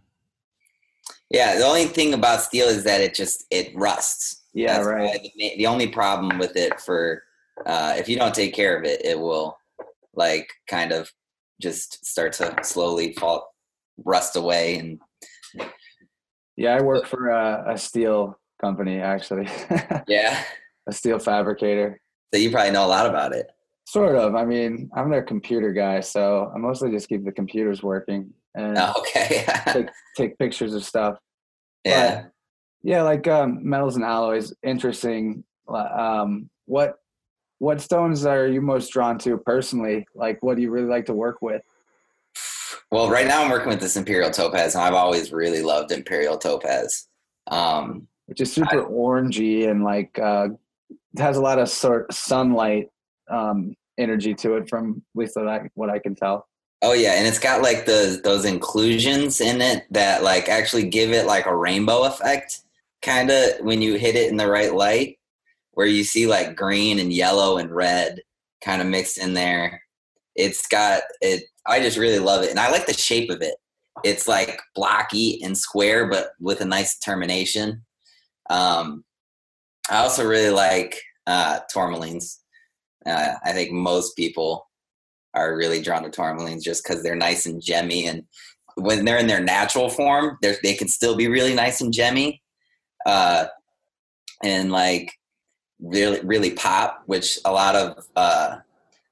Yeah, the only thing about steel is that it just it rusts. Yeah, That's right. The, the, only problem with it for uh, if you don't take care of it, it will like kind of just start to slowly fall rust away and. Yeah, I work for a, a steel company actually. yeah, a steel fabricator. So you probably know a lot about it. Sort of. I mean, I'm their computer guy, so I mostly just keep the computers working and oh, okay. take, take pictures of stuff. Yeah. But, yeah, like um, metals and alloys. Interesting. Um, what what stones are you most drawn to personally? Like, what do you really like to work with? Well, right now I'm working with this Imperial Topaz, and I've always really loved Imperial Topaz. Um, Which is super I, orangey and like uh, has a lot of sort sunlight um, energy to it from at least what I, what I can tell. Oh yeah, and it's got like the those inclusions in it that like actually give it like a rainbow effect, kind of when you hit it in the right light, where you see like green and yellow and red kind of mixed in there. It's got it. I just really love it, and I like the shape of it. It's like blocky and square, but with a nice termination. Um, I also really like uh, tourmalines. Uh, I think most people are really drawn to tourmalines just because they're nice and gemmy, and when they're in their natural form, they can still be really nice and gemmy, uh, and like really really pop. Which a lot of uh,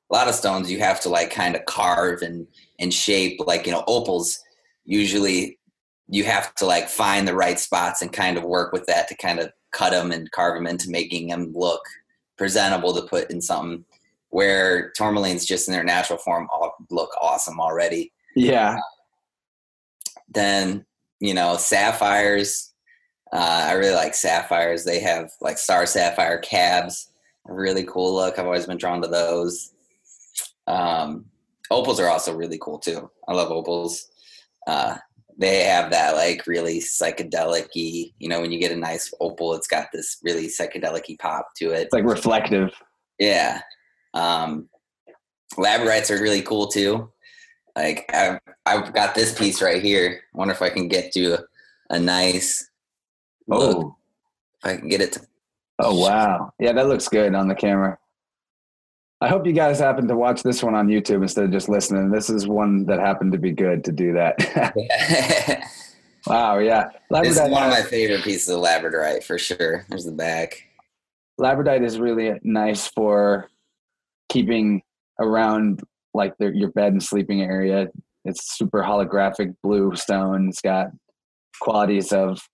a lot of stones you have to like kind of carve and and shape. Like you know opals, usually you have to like find the right spots and kind of work with that to kind of cut them and carve them into making them look presentable to put in something where tourmalines just in their natural form all look awesome already. Yeah. Then you know sapphires uh, i really like sapphires. They have like star sapphire cabs. Really cool look. I've always been drawn to those. Um, opals are also really cool too. I love opals. Uh, they have that like really psychedelic you know when you get a nice opal it's got this really psychedelic pop to it. It's like reflective. Yeah. Um labradorites are really cool too. Like I've, I've got this piece right here. I wonder if i can get to a, a nice look. Oh. If i can get it to oh wow. Yeah that looks good on the camera I hope you guys happen to watch this one on YouTube instead of just listening. This is one that happened to be good to do that. wow, yeah. This is one of my favorite pieces of labradorite for sure. There's the back. Labradorite is really nice for keeping around like the, your bed and sleeping area. It's super holographic blue stone. It's got qualities of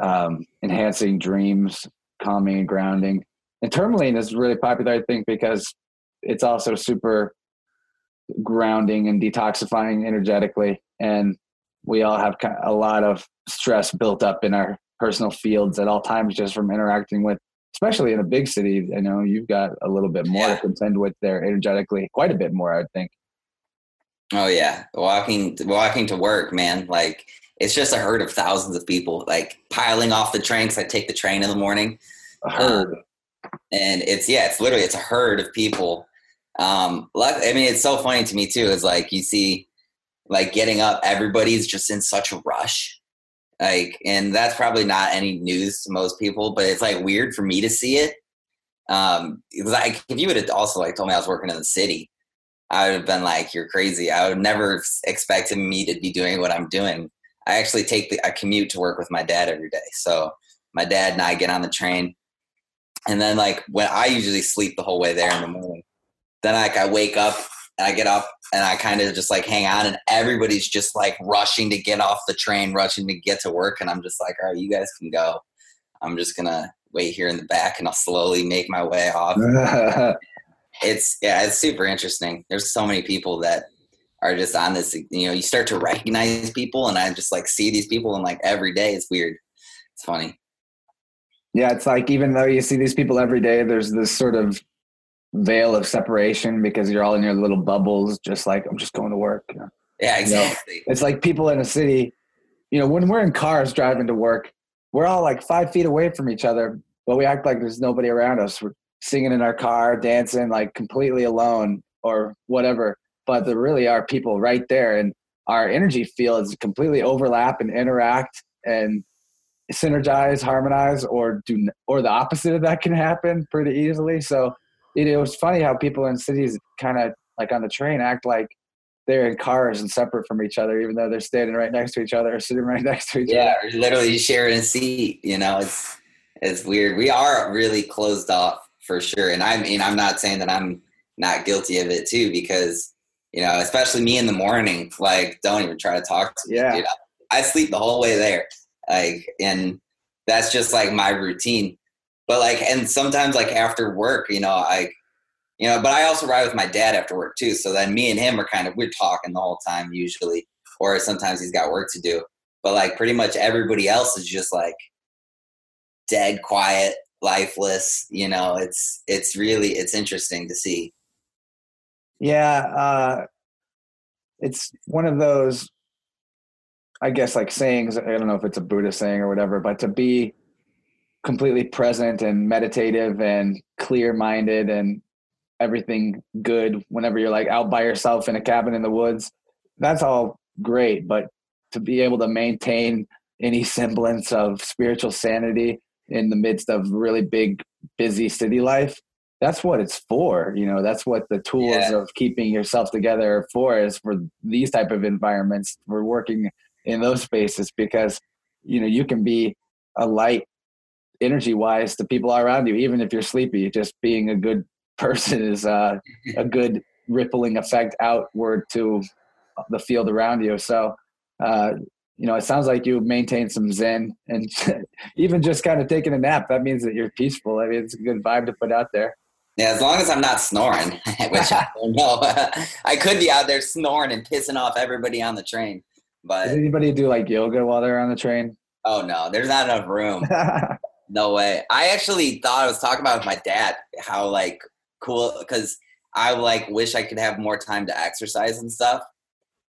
um, enhancing dreams, calming and grounding. And tourmaline is really popular, I think, because it's also super grounding and detoxifying energetically. And we all have a lot of stress built up in our personal fields at all times just from interacting with, especially in a big city. I know you've got a little bit more yeah. to contend with there energetically, quite a bit more, I would think. Oh yeah, walking walking to work, man. Like it's just a herd of thousands of people, like piling off the train. Cause I take the train in the morning. A herd. Um, and it's yeah, it's literally it's a herd of people um, I mean, it's so funny to me too. Is like you see, like getting up, everybody's just in such a rush, like, and that's probably not any news to most people, but it's like weird for me to see it. Um, like if you would have also like told me I was working in the city, I would have been like, "You're crazy." I would never expected me to be doing what I'm doing. I actually take the I commute to work with my dad every day, so my dad and I get on the train, and then like when I usually sleep the whole way there in the morning then like I wake up and I get up and I kind of just like hang on and everybody's just like rushing to get off the train, rushing to get to work. And I'm just like, all right, you guys can go. I'm just going to wait here in the back and I'll slowly make my way off. it's, yeah, it's super interesting. There's so many people that are just on this, you know, you start to recognize people and I just like see these people and like every day it's weird. It's funny. Yeah, it's like even though you see these people every day, there's this sort of veil of separation because you're all in your little bubbles, just like I'm just going to work. Yeah, exactly. You know, it's like people in a city, you know, when we're in cars driving to work, we're all like five feet away from each other, but we act like there's nobody around us. We're singing in our car, dancing like completely alone or whatever. But there really are people right there, and our energy fields completely overlap and interact and synergize, harmonize, or do or the opposite of that can happen pretty easily. So it, it was funny how people in cities kind of like on the train act like they're in cars and separate from each other, even though they're standing right next to each other or sitting right next to each yeah, other. Yeah, literally sharing a seat. You know, it's it's weird. We are really closed off for sure, and I mean, I'm not saying that I'm not guilty of it too, because you know, especially me in the morning. Like, don't even try to talk to me. Yeah, I sleep the whole way there, like, and that's just like my routine but like and sometimes like after work you know i you know but i also ride with my dad after work too so then me and him are kind of we're talking the whole time usually or sometimes he's got work to do. But like pretty much everybody else is just like dead quiet lifeless you know it's it's really it's interesting to see. Yeah uh it's one of those i guess like sayings i don't know if it's a buddhist saying or whatever but to be completely present and meditative and clear minded and everything good whenever you're like out by yourself in a cabin in the woods that's all great but to be able to maintain any semblance of spiritual sanity in the midst of really big busy city life that's what it's for you know that's what the tools yeah. of keeping yourself together are for is for these type of environments for working in those spaces because you know you can be a light energy wise to people around you, even if you're sleepy. Just being a good person is uh, a good rippling effect outward to the field around you. So uh, you know, it sounds like you maintain some zen and even just kind of taking a nap. That means that you're peaceful. I mean, it's a good vibe to put out there. Yeah, as long as I'm not snoring, which I don't know. I could be out there snoring and pissing off everybody on the train. But Does anybody do like yoga while they're on the train? oh no, there's not enough room. No way. I actually thought I was talking about with my dad how like cool because I like wish I could have more time to exercise and stuff.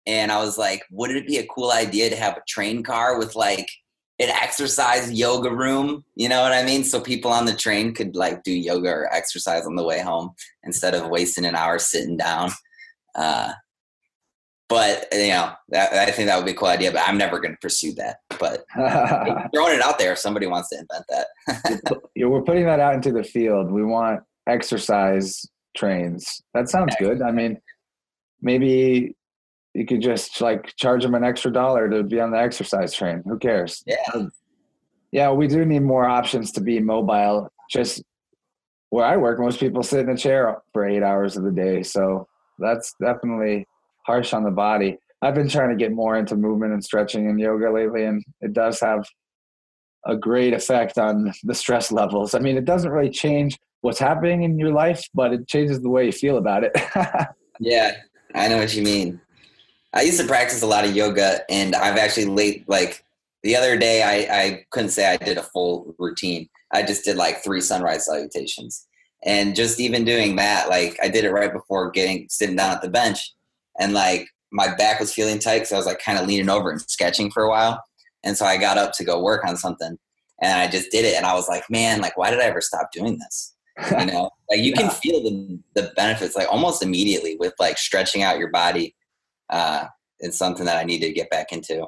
And I was like, would it be a cool idea to have a train car with like an exercise yoga room? You know what I mean? So people on the train could like do yoga or exercise on the way home instead of wasting an hour sitting down. Uh, but you know, that, I think that would be a cool idea. But I'm never going to pursue that. But throwing it out there, if somebody wants to invent that. Yeah, we're putting that out into the field. We want exercise trains. That sounds good. I mean, maybe you could just like charge them an extra dollar to be on the exercise train. Who cares? Yeah. Um, yeah, we do need more options to be mobile. Just where I work, most people sit in a chair for eight hours of the day. So that's definitely harsh on the body. I've been trying to get more into movement and stretching and yoga lately, and it does have a great effect on the stress levels. I mean, it doesn't really change what's happening in your life, but it changes the way you feel about it. Yeah, I know what you mean. I used to practice a lot of yoga, and I've actually late like the other day. I I couldn't say I did a full routine. I just did like three sunrise salutations, and just even doing that, like I did it right before getting sitting down at the bench, and like my back was feeling tight because I was like kind of leaning over and sketching for a while, and so I got up to go work on something, and I just did it, and I was like, man, like why did I ever stop doing this? you know? Like you can feel the the benefits like almost immediately with like stretching out your body uh it's something that i need to get back into.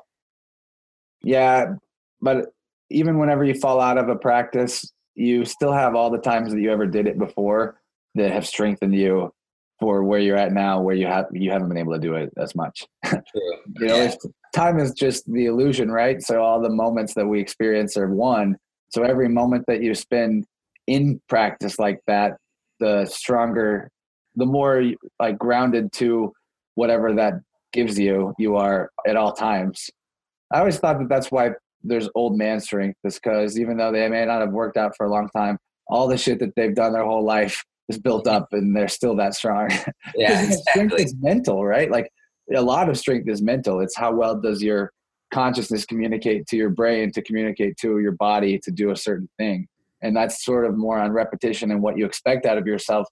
Yeah, but even whenever you fall out of a practice, you still have all the times that you ever did it before that have strengthened you for where you're at now, where you have you haven't been able to do it as much. True. You know, Yeah. time is just the illusion, right? So all the moments that we experience are one. So every moment that you spend in practice like that, the stronger, the more like grounded to whatever that gives you, you are at all times. I always thought that that's why there's old man strength, is because even though they may not have worked out for a long time, all the shit that they've done their whole life is built up, and they're still that strong. yeah Because strength is mental, right? Like a lot of strength is mental. It's how well does your consciousness communicate to your brain to communicate to your body to do a certain thing. And that's sort of more on repetition and what you expect out of yourself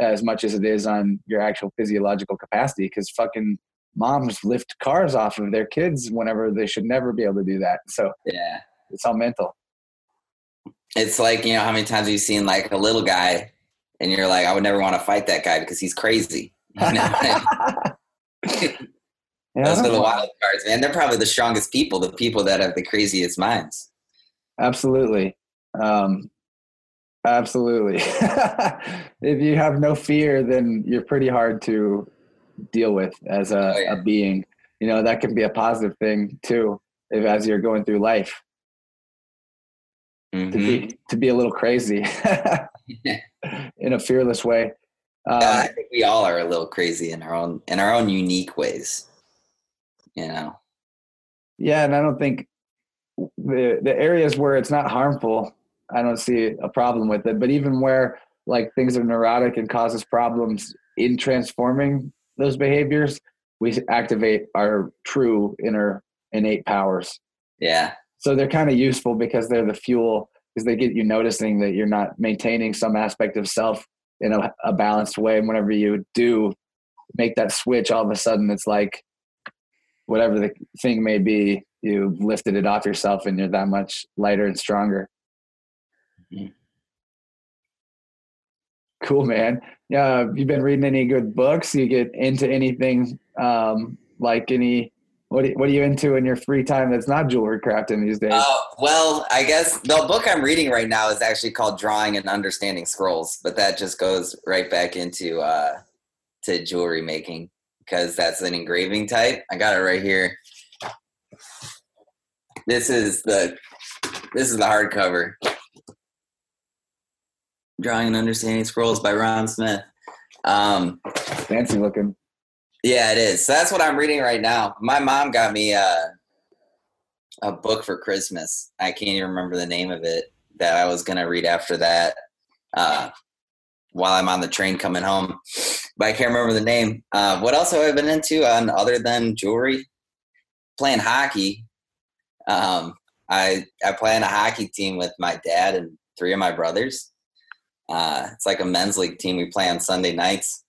as much as it is on your actual physiological capacity. Because fucking moms lift cars off of their kids whenever they should never be able to do that. So yeah it's all mental. it's like you know how many times have you seen like a little guy and you're like i would never want to fight that guy because he's crazy you know? Yeah, those are the wild cards man they're probably the strongest people the people that have the craziest minds Absolutely. Um, absolutely. if you have no fear, then you're pretty hard to deal with as a, Oh, yeah. a being. You know, that can be a positive thing too, if as you're going through life to Mhm. be to be a little crazy in a fearless way. Um, Yeah, I think we all are a little crazy in our own in our own unique ways you know Yeah, and I don't think the the areas where it's not harmful, I don't see a problem with it. But even where like things are neurotic and causes problems in transforming those behaviors, we activate our true inner innate powers. yeah So they're kind of useful because they're the fuel because they get you noticing that you're not maintaining some aspect of self in a, a balanced way. And whenever you do make that switch, all of a sudden it's like whatever the thing may be, you've lifted it off yourself and you're that much lighter and stronger. Mhm. Cool, man. Yeah, have you been reading any good books? You get into anything um, like any? What are, what are you into in your free time that's not jewelry crafting these days? Uh, well, I guess the book I'm reading right now is actually called Drawing and Understanding Scrolls, but that just goes right back into uh, to jewelry making because that's an engraving type. I got it right here. This is the this is the hardcover. Drawing and Understanding Scrolls by Ron Smith. Um, Fancy looking. Yeah, it is. So that's what I'm reading right now. My mom got me uh, a book for Christmas. I can't even remember the name of it that I was going to read after that uh, while I'm on the train coming home. But I can't remember the name. Uh, what else have I been into on other than jewelry? Playing hockey. Um, I I play on a hockey team with my dad and three of my brothers. Uh, it's like a men's league team. We play on Sunday nights,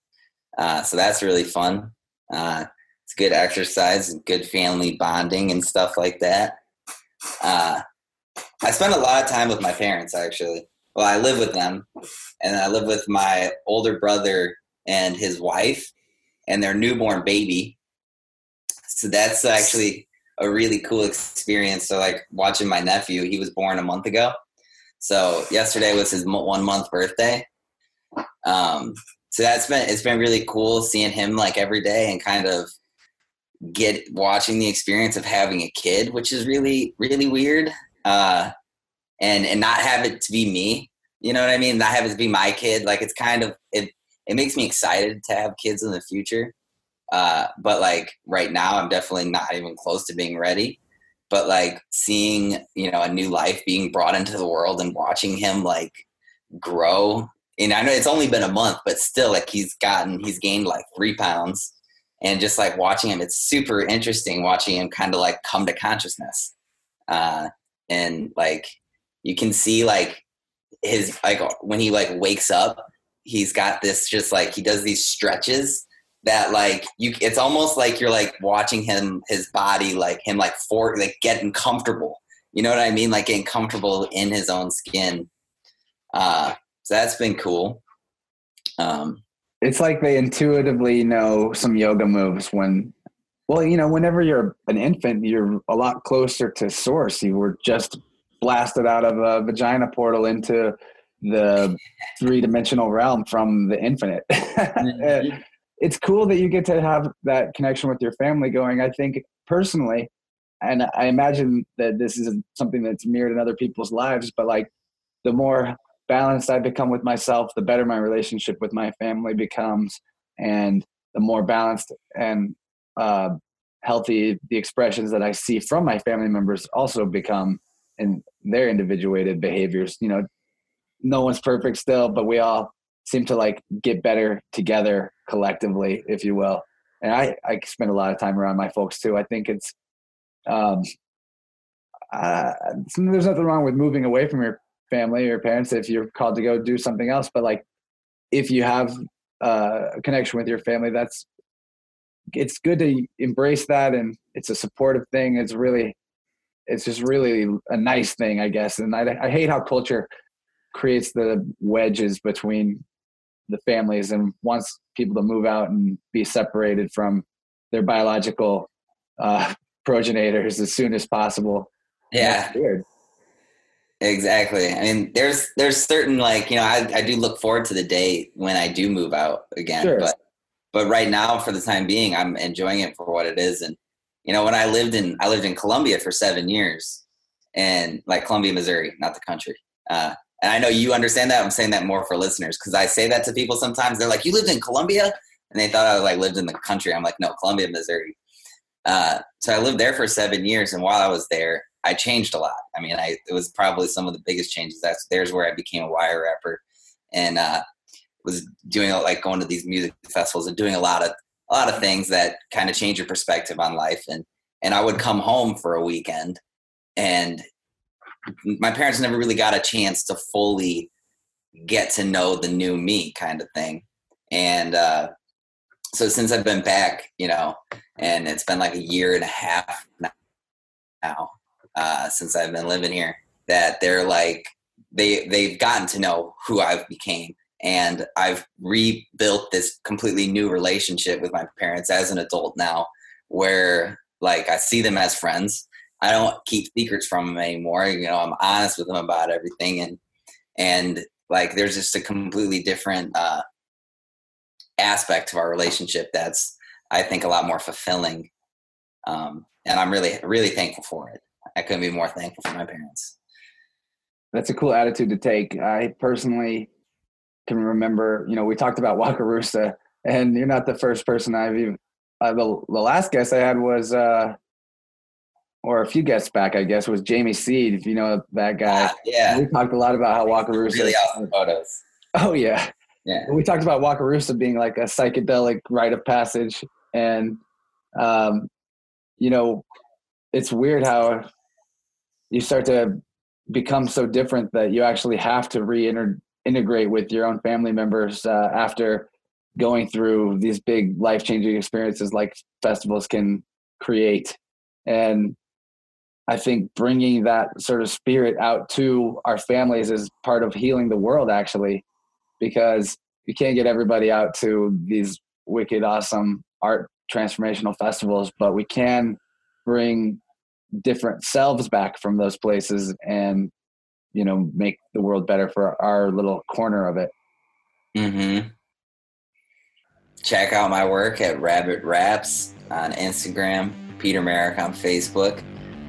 uh, so that's really fun. Uh, it's good exercise and good family bonding and stuff like that. Uh, I spend a lot of time with my parents actually. Well, I live with them, and I live with my older brother and his wife and their newborn baby. So that's actually a really cool experience. So, like watching my nephew, he was born a month ago. So yesterday was his one month birthday. Um, so that's been it's been really cool seeing him like every day and kind of get watching the experience of having a kid, which is really really weird. Uh, and and not have it to be me. You know what I mean? Not have it to be my kid. Like it's kind of it. It makes me excited to have kids in the future. Uh, but like right now, I'm definitely not even close to being ready. But like seeing you know a new life being brought into the world and watching him like grow. And I know it's only been a month, but still, like he's gotten, he's gained like three pounds. And just like watching him it's super interesting watching him kind of like come to consciousness. Uh and like you can see like his like when he like wakes up he's got this just like he does these stretches that like you it's almost like you're like watching him his body like him like for like getting comfortable. You know what i mean? Like getting comfortable in his own skin. Uh so that's been cool. Um it's like they intuitively know some yoga moves when well you know whenever you're an infant you're a lot closer to source. You were just blasted out of a vagina portal into the three-dimensional realm from the infinite. Mm-hmm. it's cool that you get to have that connection with your family going i think personally and i imagine that this is something that's mirrored in other people's lives but like the more balanced I become with myself, the better my relationship with my family becomes, and the more balanced and uh, healthy the expressions that I see from my family members also become in their individuated behaviors. You know, no one's perfect still, but we all seem to like get better together collectively, if you will. And I, I spend a lot of time around my folks too. I think it's, um, uh, there's nothing wrong with moving away from your family or parents if you're called to go do something else but like if you have uh, a connection with your family that's it's good to embrace that and it's a supportive thing. It's really it's just really a nice thing i guess and i, I hate how culture creates the wedges between the families and wants people to move out and be separated from their biological uh, progenitors as soon as possible. Yeah. Weird Exactly. I mean, there's there's certain like you know I, I do look forward to the day when I do move out again, sure. but but right now for the time being I'm enjoying it for what it is. And you know when I lived in I lived in Columbia for seven years, and like Columbia, Missouri, not the country. Uh, and I know you understand that. I'm saying that more for listeners because I say that to people sometimes. They're like, "You lived in Columbia," and they thought I was like lived in the country. I'm like, "No, Columbia, Missouri." Uh, so I lived there for seven years, and while I was there, I changed a lot. I mean, I it was probably some of the biggest changes. That's there's where I became a wire wrapper, and uh, was doing like going to these music festivals and doing a lot of a lot of things that kind of change your perspective on life. And and I would come home for a weekend, and my parents never really got a chance to fully get to know the new me, kind of thing. And uh, so since I've been back, you know, and it's been like a year and a half now uh, since I've been living here that they're like they they've gotten to know who I've became and I've rebuilt this completely new relationship with my parents as an adult now where like I see them as friends. I don't keep secrets from them anymore. You know, I'm honest with them about everything and and like there's just a completely different uh aspect of our relationship that's I think a lot more fulfilling. Um and I'm really really thankful for it. I couldn't be more thankful for my parents. That's a cool attitude to take. I personally can remember, you know, we talked about Wakarusa, and you're not the first person I've even uh, the the last guest I had was, uh, or a few guests back, I guess, was Jamie Seed. If you know that guy, Ah, yeah. we talked a lot about how Wakarusa. Really awesome photos. Oh yeah, Yeah. we talked about Wakarusa being like a psychedelic rite of passage, and um, you know, it's weird how you start to become so different that you actually have to reintegrate with your own family members uh, after going through these big life changing experiences like festivals can create, and I think bringing that sort of spirit out to our families is part of healing the world, actually, because you can't get everybody out to these wicked, awesome art transformational festivals, but we can bring different selves back from those places and, you know, make the world better for our little corner of it. Mm-hmm. Check out my work at Rabbit Wraps on Instagram, Peter Merrick on Facebook.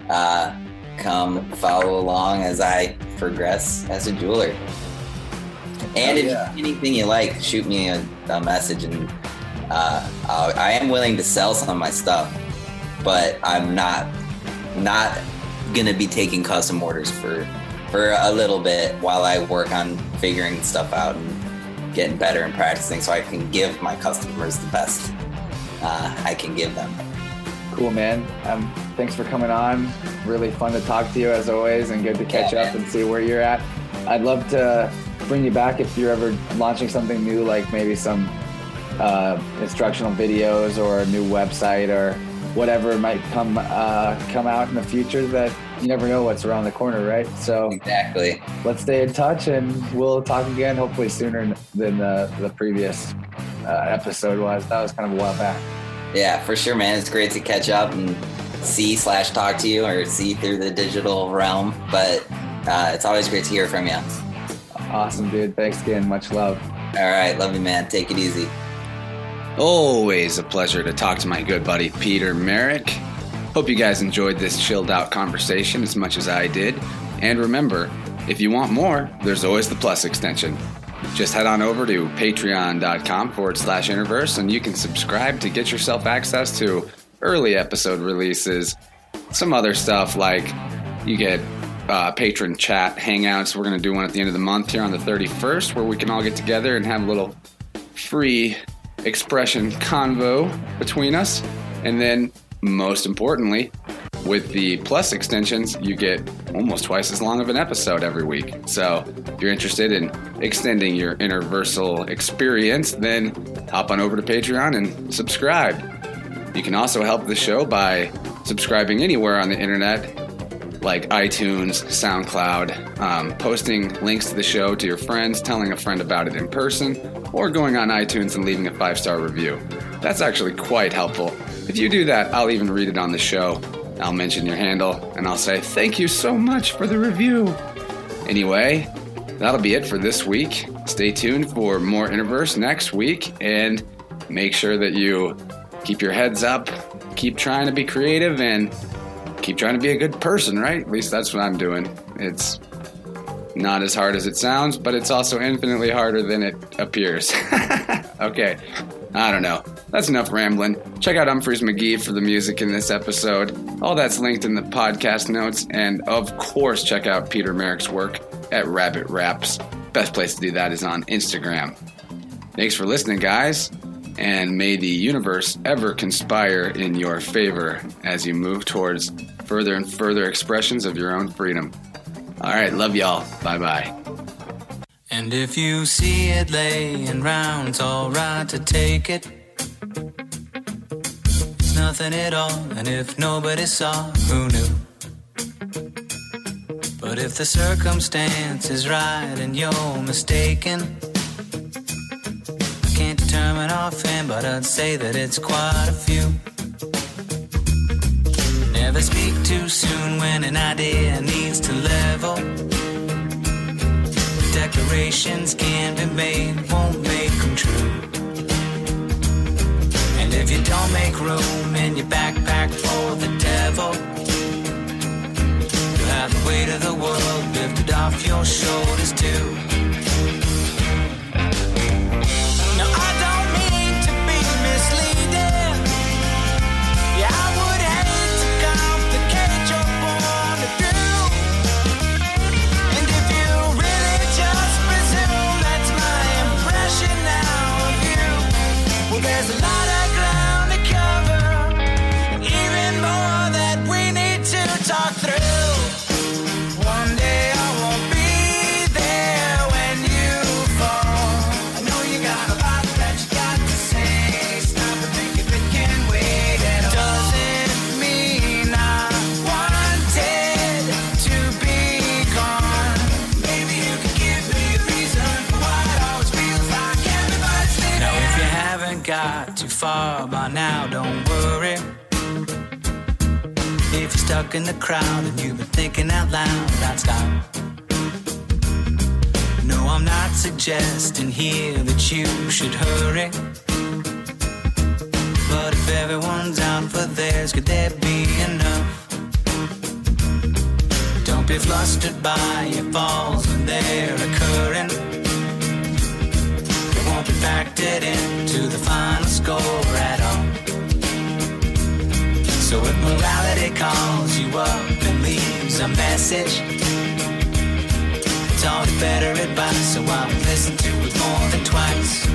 Uh, come follow along as I progress as a jeweler. And Oh, if yeah. anything you like, shoot me a, a message, and uh, I am willing to sell some of my stuff, but I'm not not gonna be taking custom orders for for a little bit while I work on figuring stuff out and getting better and practicing, so I can give my customers the best uh, I can give them. Cool, man. Um, thanks for coming on. Really fun to talk to you as always, and good to catch Yeah, up man. and see where you're at. I'd love to bring you back if you're ever launching something new, like maybe some uh, instructional videos or a new website or whatever might come uh, come out in the future. That you never know what's around the corner, right? So Exactly. let's stay in touch, and we'll talk again. Hopefully sooner than the, the previous uh, episode was. That was kind of a while back. Yeah, for sure, man. It's great to catch up and see slash talk to you or see through the digital realm. But uh, it's always great to hear from you. Awesome, dude. Thanks again. Much love. All right, love you, man. Take it easy. Always a pleasure to talk to my good buddy Peter Merrick. Hope you guys enjoyed this chilled out conversation as much as I did. And remember, if you want more, there's always the plus extension. Just head on over to patreon.com forward slash interverse and you can subscribe to get yourself access to early episode releases, some other stuff like you get uh, patron chat hangouts. We're going to do one at the end of the month here on the 31st where we can all get together and have a little free expression convo between us. And then, most importantly, with the plus extensions, you get almost twice as long of an episode every week. So, if you're interested in extending your interversal experience, then hop on over to Patreon and subscribe. You can also help the show by subscribing anywhere on the internet like iTunes, SoundCloud, um, posting links to the show to your friends, telling a friend about it in person, or going on iTunes and leaving a five star review. That's actually quite helpful. If you do that, I'll even read it on the show. I'll mention your handle and I'll say, Thank you so much for the review. Anyway, that'll be it for this week. Stay tuned for more Interverse next week and make sure that you keep your heads up, keep trying to be creative, and keep trying to be a good person, right? At least that's what I'm doing. It's not as hard as it sounds, but it's also infinitely harder than it appears. okay, I don't know. That's enough rambling. Check out Humphreys McGee for the music in this episode. All that's linked in the podcast notes, and of course, check out Peter Merrick's work at Rabbit Wraps. Best place to do that is on Instagram. Thanks for listening, guys, and may the universe ever conspire in your favor as you move towards further and further expressions of your own freedom. All right, love y'all. Bye bye. And if you see it laying round, it's alright to take it. It's nothing at all, and if nobody saw, who knew? But if the circumstance is right and you're mistaken, offhand, but I'd say that it's quite a few. Never speak too soon when an idea needs to level. Declarations can be made, won't make them true. And if you don't make room in your backpack for the devil, you'll have the weight of the world lifted off your shoulders too. in the crowd and you've been thinking out loud about stop. No, I'm not suggesting here that you should hurry. But if everyone's out for theirs, could there be enough? Don't be flustered by your falls when they're occurring. It won't be factored into the final score at all. So if morality calls you up and leaves a message, talk better advice. So I'll listen to it more than twice.